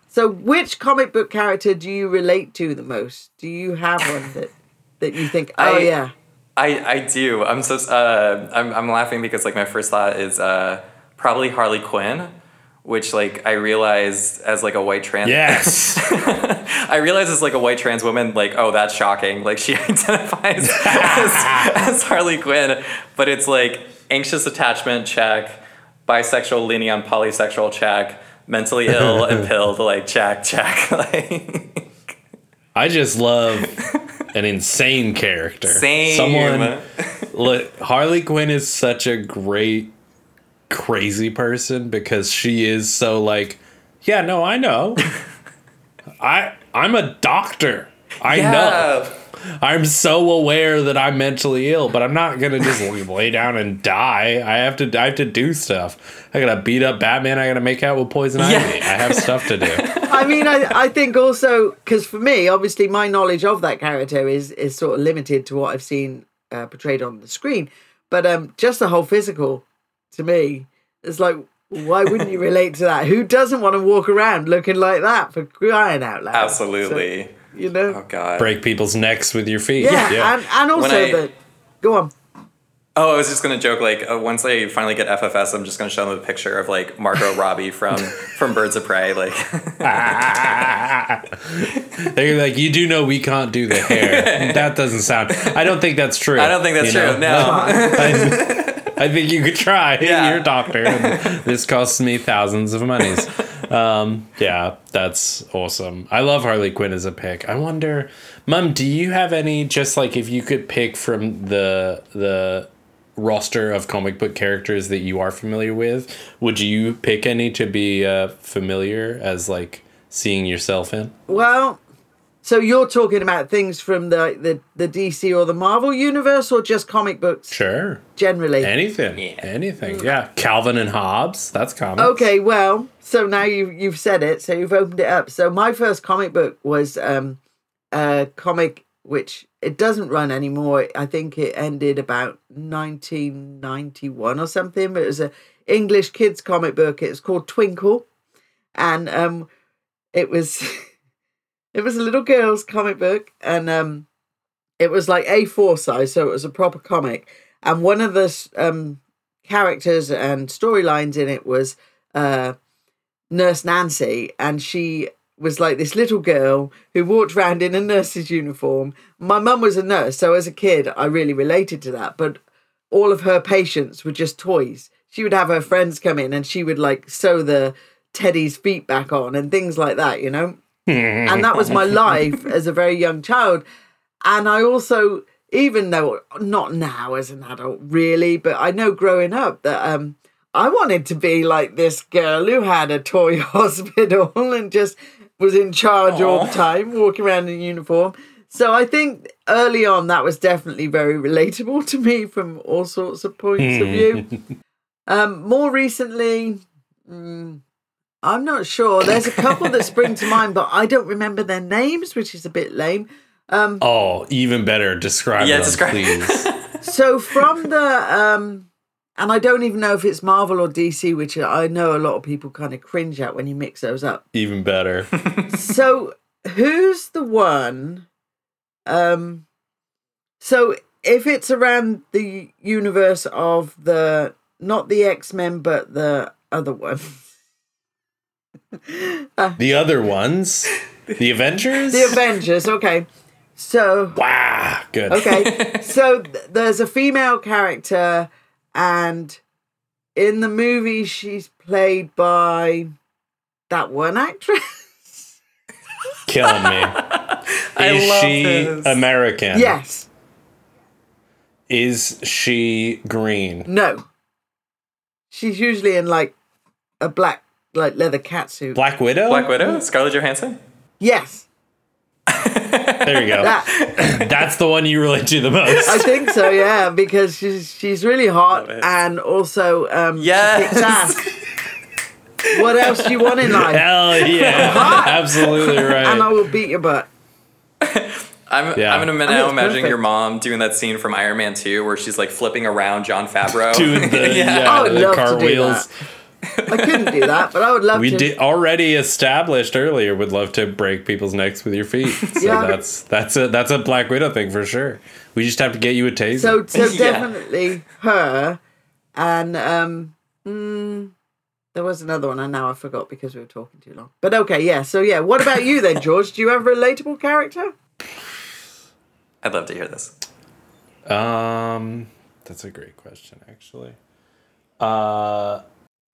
so which comic book character do you relate to the most? Do you have one that that you think, oh I- yeah, I, I do. I'm so uh, I'm, I'm laughing because like my first thought is uh, probably Harley Quinn, which like I realize as like a white trans yes. I realize as like a white trans woman like oh that's shocking like she identifies as, as Harley Quinn, but it's like anxious attachment check, bisexual leaning on polysexual check, mentally ill and pilled like check check like I just love an insane character. same. Someone Look, Harley Quinn is such a great, crazy person because she is so like, yeah, no, I know. I I'm a doctor. I know. Yeah. I'm so aware that I'm mentally ill, but I'm not gonna just lay down and die. I have to I have to do stuff. I gotta beat up Batman. I gotta make out with Poison Yeah. Ivy. I have stuff to do. I mean, I, I think also because for me, obviously, my knowledge of that character is is sort of limited to what I've seen uh, portrayed on the screen. But um, just the whole physical, to me, is like, why wouldn't you relate to that? Who doesn't want to walk around looking like that for crying out loud? Absolutely. So, you know, oh god. Break people's necks with your feet. yeah, and and also I- the go on. Oh, I was just gonna joke. Like uh, once I finally get FFS, I'm just gonna show them a picture of like Margot Robbie from from Birds of Prey. Like, They're like, you do know we can't do the hair. that doesn't sound. I don't think that's true. I don't think that's you true. know? No. I, I think you could try. Yeah. You're a doctor. and this costs me thousands of monies. Um, yeah, that's awesome. I love Harley Quinn as a pick. I wonder, Mom, do you have any? Just like if you could pick from the the roster of comic book characters that you are familiar with, would you pick any to be uh, familiar as like seeing yourself in? Well, so you're talking about things from the the the DC or the Marvel universe, or just comic books Sure. generally? Anything. Yeah. Anything. Yeah. Calvin and Hobbes. That's comics. Okay, well, so now you you've said it, so you've opened it up. So my first comic book was um a comic which it doesn't run anymore. I think it ended about 1991 or something, but it was a English kids comic book. It's called Twinkle and um it was it was a little girl's comic book and um it was like A4 size, so it was a proper comic. And one of the um characters and storylines in it was uh, Nurse Nancy, and she was like this little girl who walked around in a nurse's uniform. My mum was a nurse, so as a kid, I really related to that. But all of her patients were just toys. She would have her friends come in, and she would like sew the Teddy's feet back on and things like that, you know. and that was my life as a very young child. And I also, even though not now as an adult really, but I know growing up that um I wanted to be like this girl who had a toy hospital and just was in charge all the time, walking around in uniform. So I think early on that was definitely very relatable to me from all sorts of points of view. Um, more recently, mm, I'm not sure. There's a couple that spring to mind, but I don't remember their names, which is a bit lame. Um, Oh, even better. Describe Yeah, them, describe- please. So from the um and I don't even know if it's Marvel or DC, which I know a lot of people kind of cringe at when you mix those up. Even better. so who's the one? Um, so if it's around the universe of the not the X Men, but the other one, the other ones, the Avengers. the Avengers. Okay, so wow, good. okay, so th- there's a female character, and in the movie she's played by that one actress. killing me. I Is love she this. American? yes. Is she green? No. She's usually in like a black like leather catsuit. Black Widow? Black Widow, Scarlett Johansson. Yes, There you go. that That's the one you relate to the most. I think so. Yeah, because she's she's really hot and also um, Yes. she kicks ass. what else do you want in life? Hell yeah. Absolutely right. And I right. will beat your butt. I'm, Yeah. I'm gonna I think now imagining perfect. your mom doing that scene from Iron Man 2 where she's like flipping around Jon Favreau. Doing the, yeah. I would the love car to do wheels. that. I couldn't do that, but I would love We to. We did already established earlier would love to break people's necks with your feet. So Yeah. that's that's a that's a Black Widow thing for sure. We just have to get you a taser. So, so Yeah. definitely her, and um, mm, there was another one, and now I forgot because we were talking too long. But okay, yeah. So yeah, what about you then, George? Do you have a relatable character? I'd love to hear this. um that's a great question actually. Uh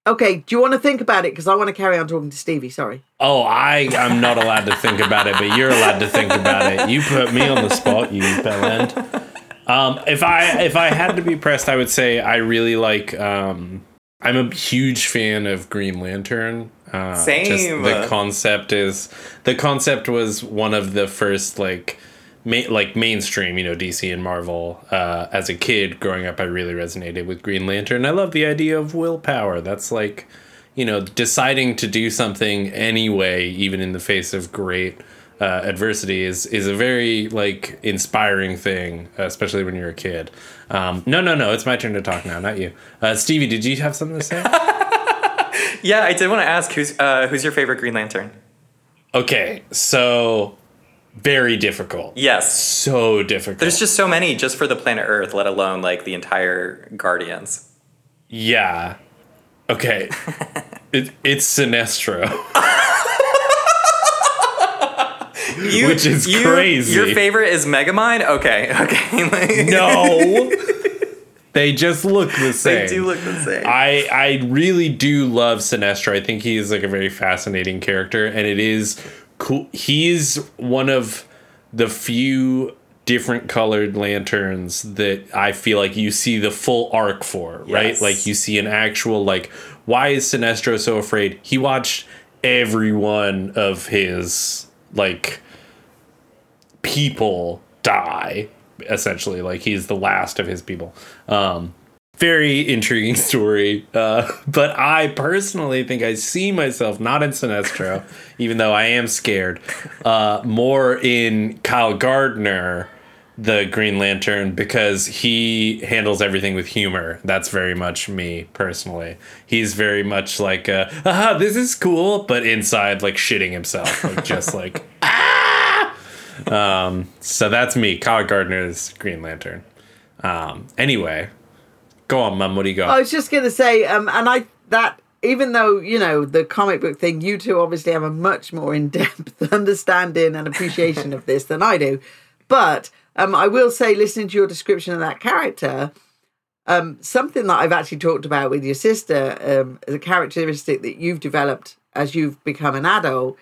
Okay, do you want to think about it? Because I want to carry on talking to Stevie. Sorry. Oh, I am not allowed to think about it, but you're allowed to think about it. You put me on the spot, you bellend. Um, if I if I had to be pressed, I would say I really like. Um, I'm a huge fan of Green Lantern. Uh, Just Same. the concept is the concept was one of the first like. Ma- like mainstream, you know, DC and Marvel. Uh, as a kid growing up, I really resonated with Green Lantern. I love the idea of willpower. That's like, you know, deciding to do something anyway, even in the face of great uh, adversity, is is a very like inspiring thing, especially when you're a kid. Um, no, no, no, it's my turn to talk now, not you. Uh, Stevie, did you have something to say? Yeah, I did want to ask who's uh, who's your favorite Green Lantern? okay, so very difficult. Yes. So difficult. There's just so many just for the planet Earth, let alone like the entire Guardians. yeah. Okay. it, it's Sinestro. You, Which is you- crazy. Your favorite is Megamind? Okay, okay. No. they just look the same. They do look the same. I I really do love Sinestro. I think he's like a very fascinating character, and it is cool. He's one of the few different colored lanterns that I feel like you see the full arc for, right? Yes. Like you see an actual like why is Sinestro so afraid? He watched every one of his like people die essentially like he's the last of his people um very intriguing story uh but i personally think i see myself not in sinestro even though i am scared uh more in kyle gardner the green lantern because he handles everything with humor that's very much me personally he's very much like uh aha this is cool but inside like shitting himself like just like "Ah!" so that's me, Kyle Gardner's Green Lantern. Um, anyway, go on, Mum. What do you got? I was just going to say, um, and I that even though you know the comic book thing, you two obviously have a much more in depth understanding and appreciation of this than I do. But um, I will say, listening to your description of that character, um, something that I've actually talked about with your sister um, as a characteristic that you've developed as you've become an adult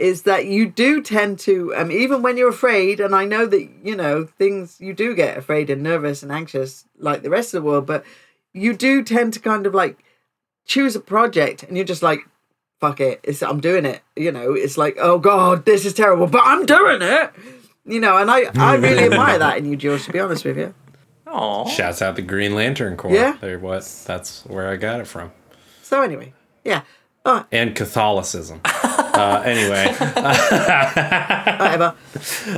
is that you do tend to, um, even when you're afraid, and I know that, you know, things, you do get afraid and nervous and anxious like the rest of the world, but you do tend to kind of like choose a project and you're just like, fuck it, it's, I'm doing it. You know, it's like, oh God, this is terrible, but I'm doing it. You know, and I, I really admire that in you, George, to be honest with you. Aw. Shouts out the Green Lantern Corps. Yeah. They're what? That's where I got it from. So anyway, yeah. Oh, And Catholicism. Uh, anyway, Whatever.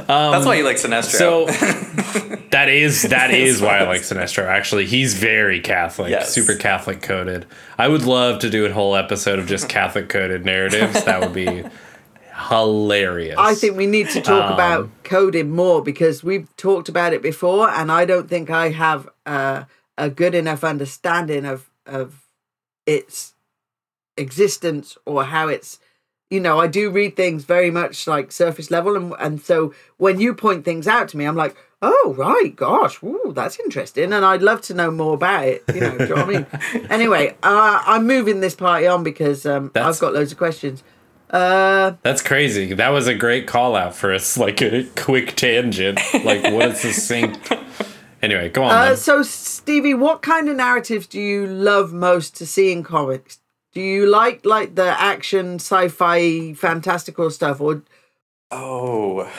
That's why you like Sinestro. so that is that is why I like Sinestro. Actually, he's very Catholic, Yes. super Catholic coded. I would love to do a whole episode of just Catholic coded narratives. That would be hilarious. I think we need to talk about coding more because we've talked about it before, and I don't think I have uh, a good enough understanding of of its existence or how it's. You know, I do read things very much like surface level, and and so when you point things out to me, I'm like, oh right, gosh, ooh, that's interesting, and I'd love to know more about it. You know, you know what I mean? Anyway, uh, I'm moving this party on because um, I've got loads of questions. Uh, That's crazy. That was a great call out for us, like a quick tangent. Like, what is the succinct? Anyway, go on. Uh, so, Stevie, what kind of narratives do you love most to see in comics? Do you like like the action, sci-fi, fantastical stuff, or Oh,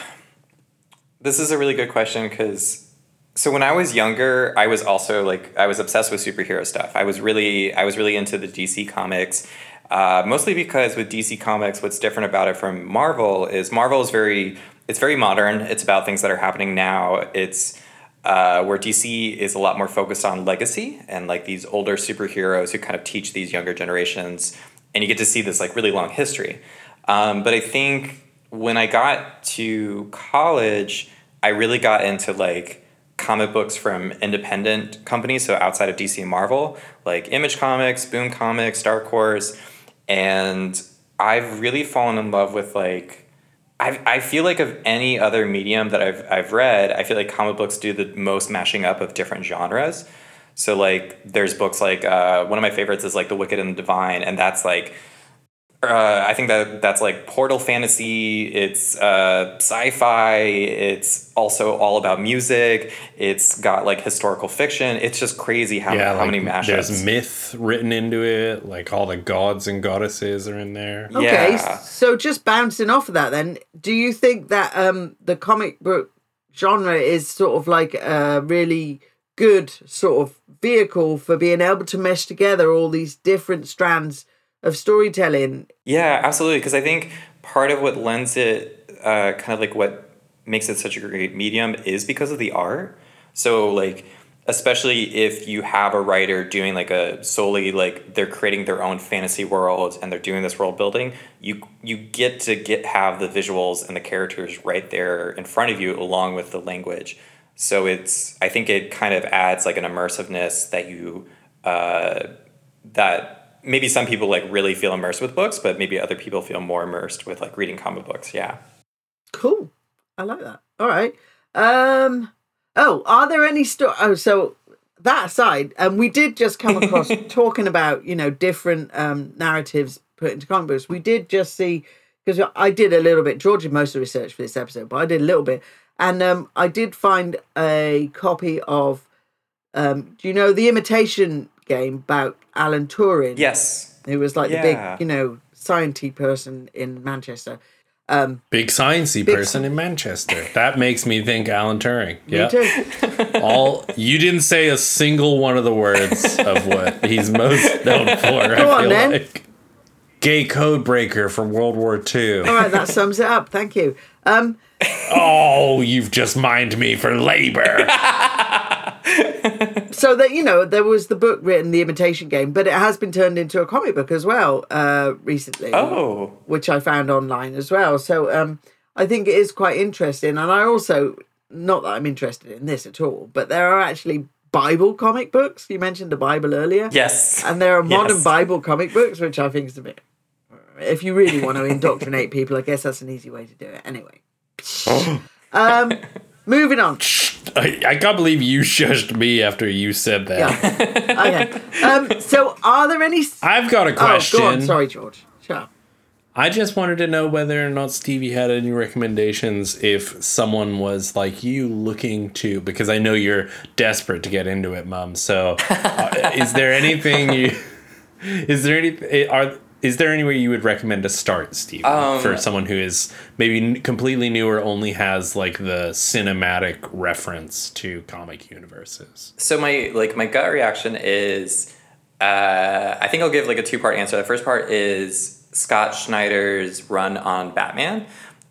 this is a really good question because so when I was younger, I was also like I was obsessed with superhero stuff. I was really I was really into the DC comics. Uh, mostly because with DC Comics, what's different about it from Marvel is Marvel is very it's very modern. It's about things that are happening now. It's uh, where DC is a lot more focused on legacy and like these older superheroes who kind of teach these younger generations, and you get to see this like really long history. Um, but I think when I got to college, I really got into like comic books from independent companies, so outside of DC and Marvel, like Image Comics, Boom Comics, Dark Horse, and I've really fallen in love with like I, I feel like of any other medium that I've I've read, I feel like comic books do the most mashing up of different genres. So like there's books like uh, one of my favorites is like The Wicked and the Divine, and that's like uh, I think that that's like portal fantasy. It's uh, sci-fi. It's also all about music. It's got like historical fiction. It's just crazy how, yeah, how like, many mashups. there's myth written into it. Like all the gods and goddesses are in there. okay? Yeah. So, just bouncing off of that, then, do you think that um the comic book genre is sort of like a really good sort of vehicle for being able to mesh together all these different strands of storytelling? Yeah, absolutely. Because I think part of what lends it, uh, kind of like what makes it such a great medium, is because of the art. So, like, especially if you have a writer doing like a solely like they're creating their own fantasy world and they're doing this world building, you you get to get have the visuals and the characters right there in front of you, along with the language. So it's I think it kind of adds like an immersiveness that you uh, that maybe some people like really feel immersed with books, but maybe other people feel more immersed with like reading comic books. Yeah. Cool. I like that. All right. Um. Oh, are there any sto- Oh, so that aside, um, we did just come across talking about you know different um narratives put into comic books. We did just see because I did a little bit. George did most of the research for this episode, but I did a little bit, and um, I did find a copy of um, do you know the Imitation Game about Alan Turing? Yes. who was like the big you know scienty person in Manchester. Um, Big sciencey person in Manchester. That makes me think Alan Turing. Yeah. All you didn't say a single one of the words of what he's most known for. Go I on, feel then. like gay code breaker from World War II. All right, that sums it up. Thank you. Um, Oh, you've just mined me for labor. So that you know, there was the book written, The Imitation Game, but it has been turned into a comic book as well uh, recently, Oh. which I found online as well. So um, I think it is quite interesting, and I also not that I'm interested in this at all, but there are actually Bible comic books. You mentioned the Bible earlier, Yes. and there are modern Yes. Bible comic books, which I think is a bit. If you really want to indoctrinate people, I guess that's an easy way to do it. Anyway, um, moving on. I, I can't believe you shushed me after you said that. Yeah. okay. Um, so, are there any? I've got a Oh, question. go on. Sorry, George. Up. I just wanted to know whether or not Stevie had any recommendations if someone was like you looking to because I know you're desperate to get into it, Mum. So, uh, is there anything you is there any are is there any way you would recommend to start, Steve, Um, for someone who is maybe completely new or only has like the cinematic reference to comic universes? So my like my gut reaction is, uh, I think I'll give like a two part answer. The first part is Scott Snyder's run on Batman.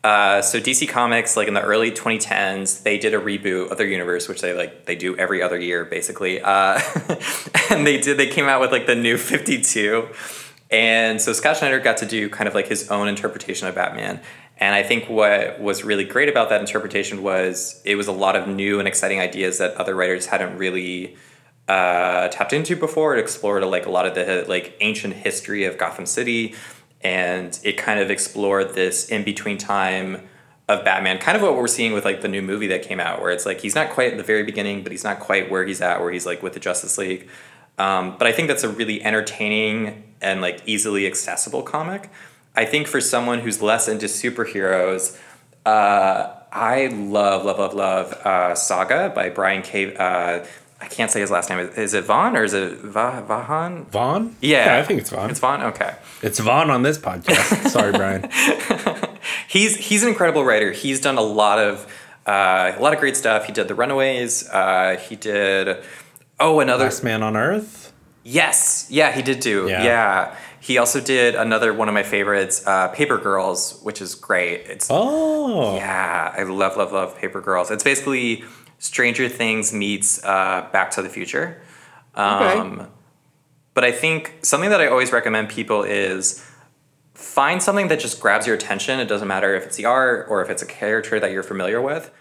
Uh, so DC Comics, like in the early 2010s, they did a reboot of their universe, which they like they do every other year, basically. Uh, and they did they came out with like the new 52, and so Scott Snyder got to do kind of like his own interpretation of Batman. And I think what was really great about that interpretation was it was a lot of new and exciting ideas that other writers hadn't really uh, tapped into before. It explored like a lot of the like ancient history of Gotham City, and it kind of explored this in between time of Batman, kind of what we're seeing with like the new movie that came out, where it's like he's not quite at the very beginning, but he's not quite where he's at, where he's like with the Justice League. Um, but I think that's a really entertaining and like easily accessible comic. I think for someone who's less into superheroes, uh, I love, love, love, love uh, Saga by Brian K. Uh, I can't say his last name. Is it Vaughn or is it Va- Vahan? Vaughn? Yeah. I think it's Vaughn. It's Vaughn. Okay. It's Vaughn on this podcast. Sorry, Brian. he's he's an incredible writer. He's done a lot of uh, a lot of great stuff. He did The Runaways. Uh, he did oh another Last Man on Earth. yes yeah he did do Yeah. yeah. He also did another one of my favorites, uh, Paper Girls, which is great. It's Oh. yeah, I love love love Paper Girls. It's basically Stranger Things meets uh, Back to the Future. Um, But I think something that I always recommend people is find something that just grabs your attention. It doesn't matter if it's the art or if it's a character that you're familiar with.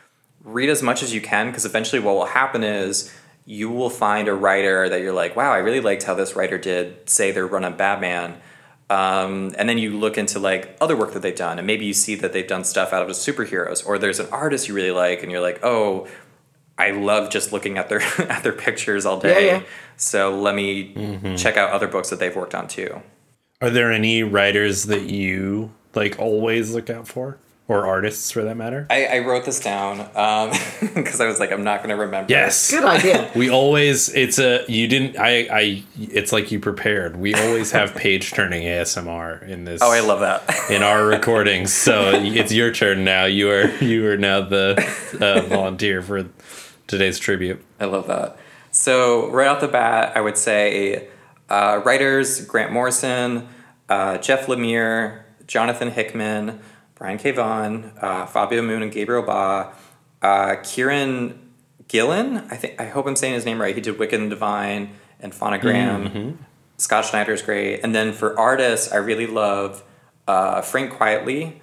Read as much as you can because eventually what will happen is you will find a writer that you're like, wow, I really liked how this writer did, say, their run on Batman. Um, and then you look into like other work that they've done, and maybe you see that they've done stuff out of superheroes, or there's an artist you really like, and you're like, oh, I love just looking at their at their pictures all day. Yeah, yeah. So let me check out other books that they've worked on too. Are there any writers that you like always look out for, or artists for that matter? I, I wrote this down because I was like, I'm not going to remember. Yes. Good idea. We always it's a you didn't I I it's like you prepared. We always have page turning ASMR in this Oh, I love that. in our recordings. So it's your turn now. You are you are now the uh, volunteer for today's tribute. I love that. So right off the bat, I would say uh, writers Grant Morrison, uh, Jeff Lemire, Jonathan Hickman, Brian K. Vaughan, uh, Fabio Moon, and Gabriel Ba, uh, Kieron Gillen. I think I hope I'm saying his name right. He did Wicked and Divine and Phonogram. Scott Snyder's great. And then for artists, I really love uh, Frank Quitely,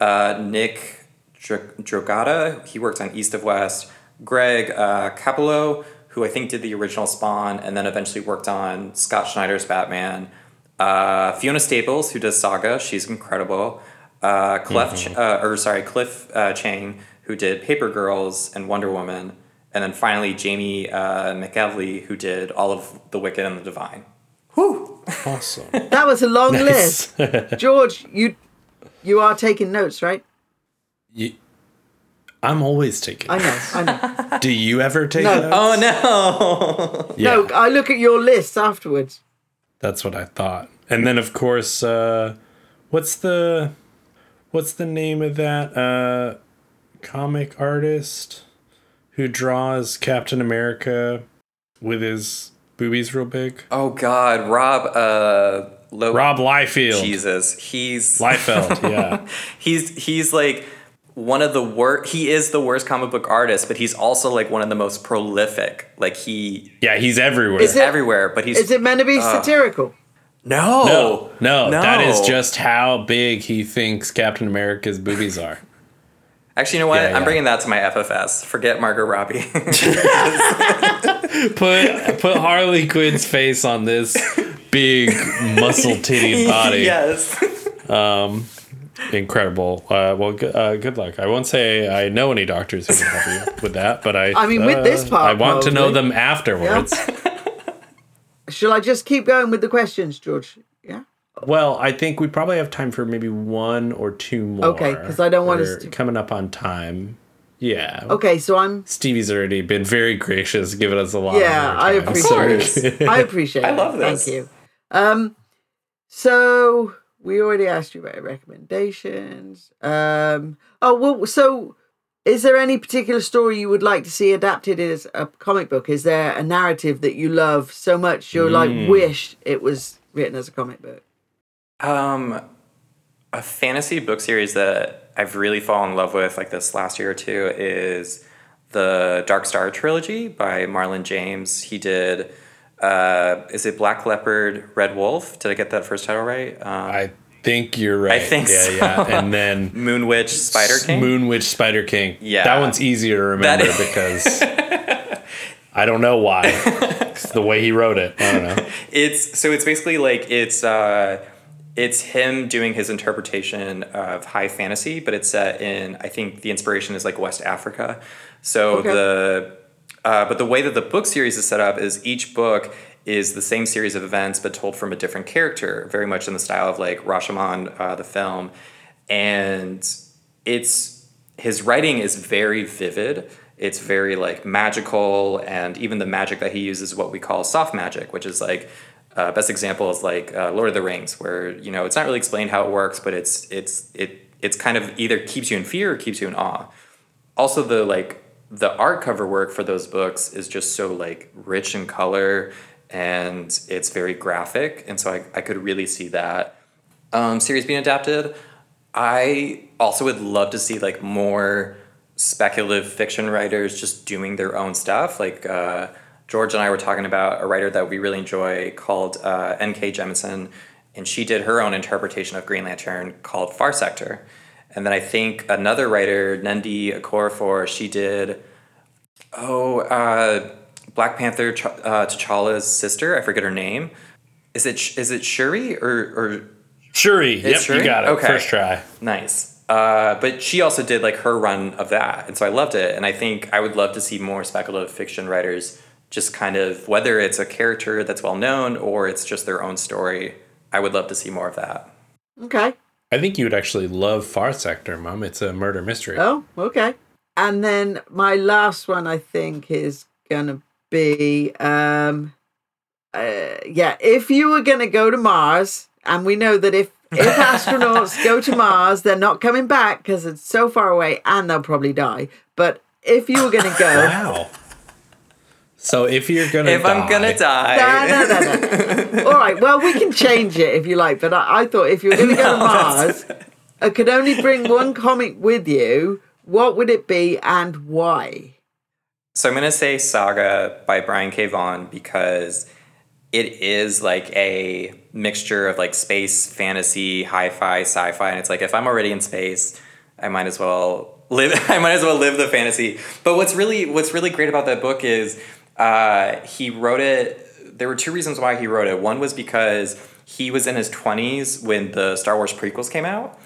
uh, Nick Dr- Dragotta. He worked on East of West. Greg uh, Capullo, who I think did the original Spawn and then eventually worked on Scott Snyder's Batman. Uh, Fiona Staples, who does Saga, she's incredible. Uh, Clef, Ch- uh, or sorry, Cliff uh, Chiang, who did Paper Girls and Wonder Woman, and then finally Jamie uh, McKelvie, who did all of The Wicked and the Divine. Whew! Awesome. That was a long Nice. list. George, you you are taking notes, right? You, I'm always taking. I know, I know. Do you ever take No. notes? Oh no! Yeah, No, I look at your list afterwards. that's what I thought. And then of course, uh, what's the what's the name of that uh, comic artist who draws Captain America with his boobies real big? Oh God, Rob. Uh, Lo- Rob Liefeld. Jesus, he's Liefeld, yeah. he's he's like one of the worst. He is the worst comic book artist, but he's also like one of the most prolific. Like he Yeah, he's everywhere. Is it- everywhere, but he's Is it meant to be Uh, satirical? no, no, no, that is just how big he thinks Captain America's boobies are. Actually, you know what? Yeah, I'm yeah. bringing that to my FFS. Forget Margot Robbie. Put put Harley Quinn's face on this big muscle titty body. yes. Um, Incredible. Uh, well, good, uh, good luck. I won't say I know any doctors who can help you with that, but I. I mean, with uh, this part, I want to know them afterwards. Shall I just keep going with the questions, George? Yeah. Well, I think we probably have time for maybe one or two more. Okay, because I don't want us We're to- coming up on time. Yeah. Okay, so I'm. Stevie's already been very gracious, giving us a lot. Yeah, of I appreciate course. I appreciate. I it. love this. Thank you. Um, so we already asked you about recommendations. Um, oh well, so is there any particular story you would like to see adapted as a comic book? Is there a narrative that you love so much you're Hmm. like wish it was written as a comic book? Um, a fantasy book series that I've really fallen in love with, like this last year or two, is the Dark Star trilogy by Marlon James. He did. Uh, is it Black Leopard, Red Wolf? Did I get that first title right? Um, I think you're right. I think yeah, so. yeah. And then Moon Witch, Spider King. Moon Witch, Spider King. Yeah. that one's easier to remember That- because I don't know why. It's the way he wrote it. I don't know. It's so it's basically like it's uh, it's him doing his interpretation of high fantasy, but it's set in I think the inspiration is like West Africa. So Okay. the uh, but the way that the book series is set up is each book is the same series of events but told from a different character, very much in the style of like Rashomon, uh, the film, and it's his writing is very vivid. It's very like magical, and even the magic that he uses what we call soft magic, which is like uh, best example is like uh, Lord of the Rings, where you know it's not really explained how it works, but it's it's it it's kind of either keeps you in fear or keeps you in awe. Also, the like the art cover work for those books is just so like rich in color and it's very graphic, and so I, I could really see that um, series being adapted. I also would love to see like more speculative fiction writers just doing their own stuff. Like uh, George and I were talking about a writer that we really enjoy called uh, N.K. Jemisin, and she did her own interpretation of Green Lantern called Far Sector. And then I think another writer, Nnedi Okorafor, she did oh uh, Black Panther uh, T'Challa's sister. I forget her name. Is it is it Shuri or or Shuri. Yep, Shuri? you got it. Okay. First try. Nice. Uh, but she also did like her run of that, and so I loved it. And I think I would love to see more speculative fiction writers just kind of whether it's a character that's well known or it's just their own story. I would love to see more of that. Okay. I think you would actually love Far Sector, Mom. It's a murder mystery. Oh, okay. And then my last one, I think, is gonna be, um, uh, yeah. If you were gonna go to Mars, and we know that if if astronauts go to Mars, they're not coming back because it's so far away, and they'll probably die. But if you were gonna go, Wow. So if you're gonna If I'm gonna die, no, no, no, no. All right. Well, we can change it if you like. But I, I thought if you were going to go to No, Mars, I could only bring one comic with you. What would it be and why? So I'm gonna say Saga by Brian K. Vaughan because it is like a mixture of like space, fantasy, hi-fi, sci-fi, and it's like if I'm already in space, I might as well live. I might as well live the fantasy. But what's really what's really great about that book is uh, he wrote it. There were two reasons why he wrote it. One was because he was in his 20s when the Star Wars prequels came out,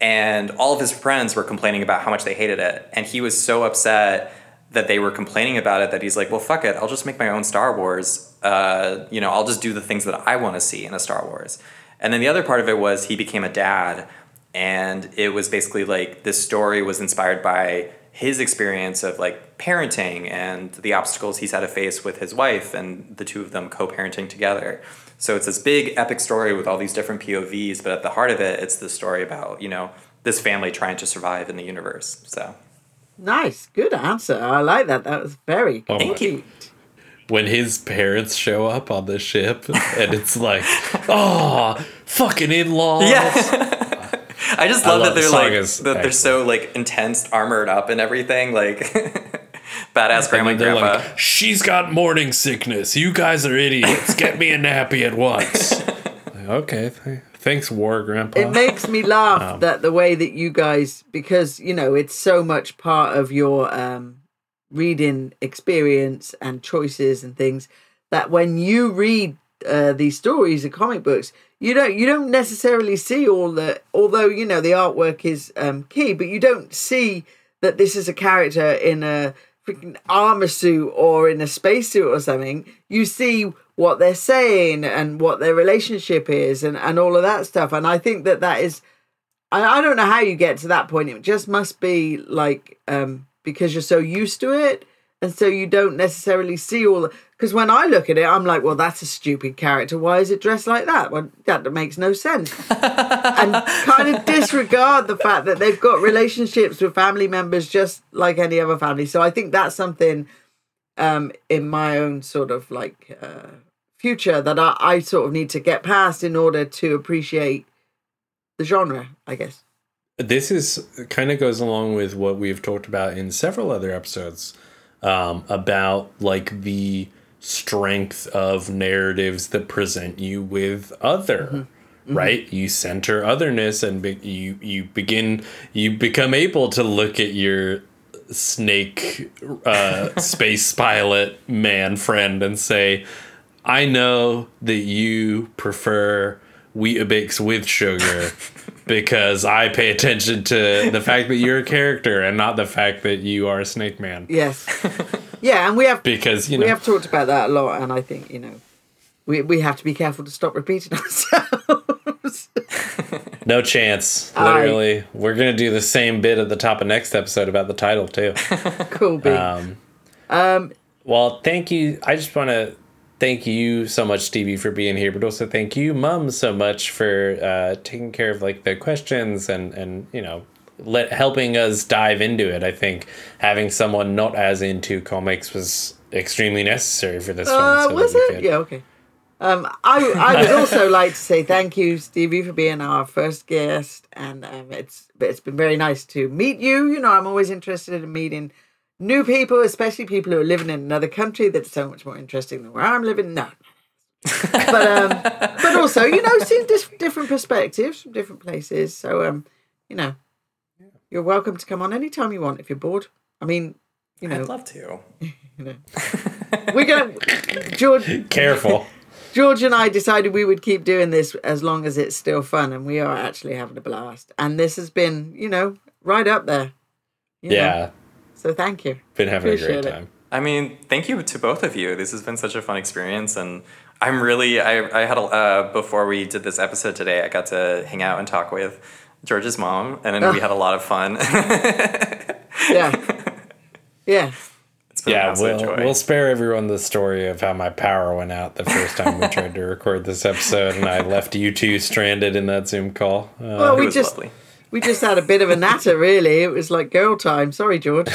and all of his friends were complaining about how much they hated it, and he was so upset that they were complaining about it that he's like, well, fuck it, I'll just make my own Star Wars. Uh, you know, I'll just do the things that I want to see in a Star Wars. And then the other part of it was he became a dad, and it was basically like this story was inspired by his experience of like parenting and the obstacles he's had to face with his wife and the two of them co-parenting together. So it's this big epic story with all these different POVs, but at the heart of it, it's the story about you know this family trying to survive in the universe. So Nice, good answer. I like that. That was very. Oh, Thank you. when his parents show up on the ship and it's like, oh, fucking in-laws. Yeah. I just I love, love- that they're the like is that they're so like intense, armored up and everything, like badass grandma and And they're grandpa. like, she's got morning sickness. You guys are idiots. Get me a nappy at once. Like, okay, th- thanks, War Grandpa. It makes me laugh Um, that the way that you guys, because you know, it's so much part of your um, reading experience and choices and things that when you read uh, these stories and comic books, you don't you don't necessarily see all the. Although you know the artwork is um, key, but you don't see that this is a character in a freaking armor suit or in a spacesuit or something. You see what they're saying and what their relationship is and, and all of that stuff. And I think that that is, I, I don't know how you get to that point. It just must be like, um, because you're so used to it. And so you don't necessarily see all because when I look at it, I'm like, well, that's a stupid character. Why is it dressed like that? Well, that makes no sense. and kind of disregard the fact that they've got relationships with family members just like any other family. So I think that's something um, in my own sort of like uh, future that I, I sort of need to get past in order to appreciate the genre, I guess. This is kind of goes along with what we've talked about in several other episodes um, about like the strength of narratives that present you with other. Right, you center otherness, and be- you you begin you become able to look at your snake uh, space pilot man friend and say, I know that you prefer Weetabix with sugar because I pay attention to the fact that you're a character and not the fact that you are a snake man. Yes. yeah, and we have Because, you know, we have talked about that a lot, and I think you know we we have to be careful to stop repeating ourselves. no chance. Literally, we're going to do the same bit at the top of next episode about the title, too. cool. Um, Um, Well, thank you. I just want to thank you so much, Stevie, for being here, but also thank you, Mum, so much for uh, taking care of like the questions and and you know let helping us dive into it. I think having someone not as into comics was extremely necessary for this one. uh, so was it? could- Yeah. Okay. Um, I I would also like to say thank you, Stevie, for being our first guest, and um, it's it's been very nice to meet you. You know, I'm always interested in meeting new people, especially people who are living in another country. That's so much more interesting than where I'm living. No, but um, but also you know, seeing dis- different perspectives from different places. So um, you know, you're welcome to come on anytime you want if you're bored. I mean, you know, I'd love to. You know, we're gonna George. Careful. George and I decided we would keep doing this as long as it's still fun, and we are actually having a blast. And this has been, you know, right up there. you know. Yeah, So thank you. been having a Appreciate great it. time. I mean, thank you to both of you. This has been such a fun experience, and I'm really I I had a uh, before we did this episode today. I got to hang out and talk with George's mom, and then we had a lot of fun. Yeah. Yeah. it's been an Yeah, we'll, joy. we'll spare everyone the story of how my power went out the first time we tried to record this episode, and I left you two stranded in that Zoom call. Uh, Well, it we was just lovely. We just had a bit of a natter, really. It was like girl time. Sorry, George.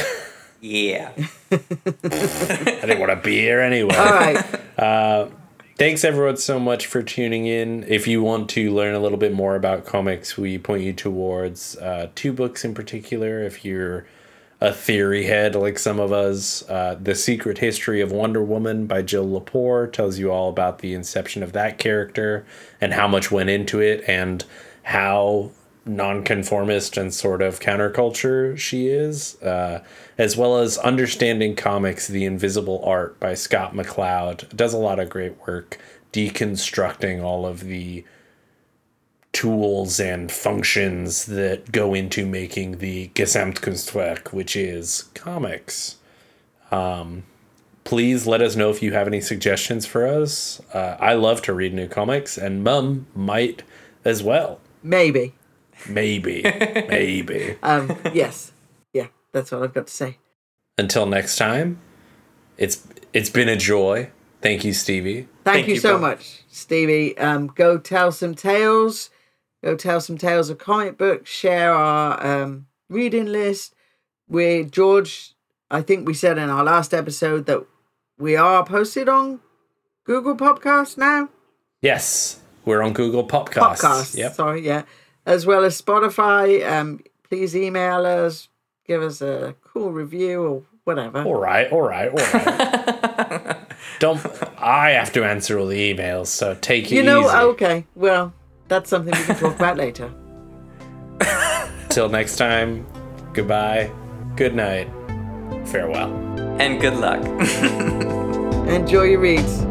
Yeah. I didn't want a beer anyway. All right. Thanks everyone so much for tuning in. If you want to learn a little bit more about comics, we point you towards uh, two books in particular. If you're a theory head like some of us, uh, The Secret History of Wonder Woman by Jill Lepore tells you all about the inception of that character and how much went into it and how nonconformist and sort of counterculture she is, uh, as well as Understanding Comics The Invisible Art by Scott McCloud. Does a lot of great work deconstructing all of the tools and functions that go into making the Gesamtkunstwerk, which is comics. Um, please let us know if you have any suggestions for us. Uh, I love to read new comics, and Mum might as well. Maybe. Maybe. Maybe. Um, yes. Yeah, that's what I've got to say. Until next time, it's it's been a joy. Thank you, Stevie. Thank, Thank you, you so both. much, Stevie. Um, go tell some tales. Go tell some tales of comic books. Share our um, reading list. We George. I think we said in our last episode that we are posted on Google Podcast now. Yes, we're on Google Podcasts. Podcast. Yep. Sorry, yeah. As well as Spotify. Um, please email us. Give us a cool review or whatever. All right, all right, all right. Don't I have to answer all the emails, so take it you know, easy. okay. Well, that's something we can talk about later. Till next time, goodbye, good night, farewell. And good luck. Enjoy your reads.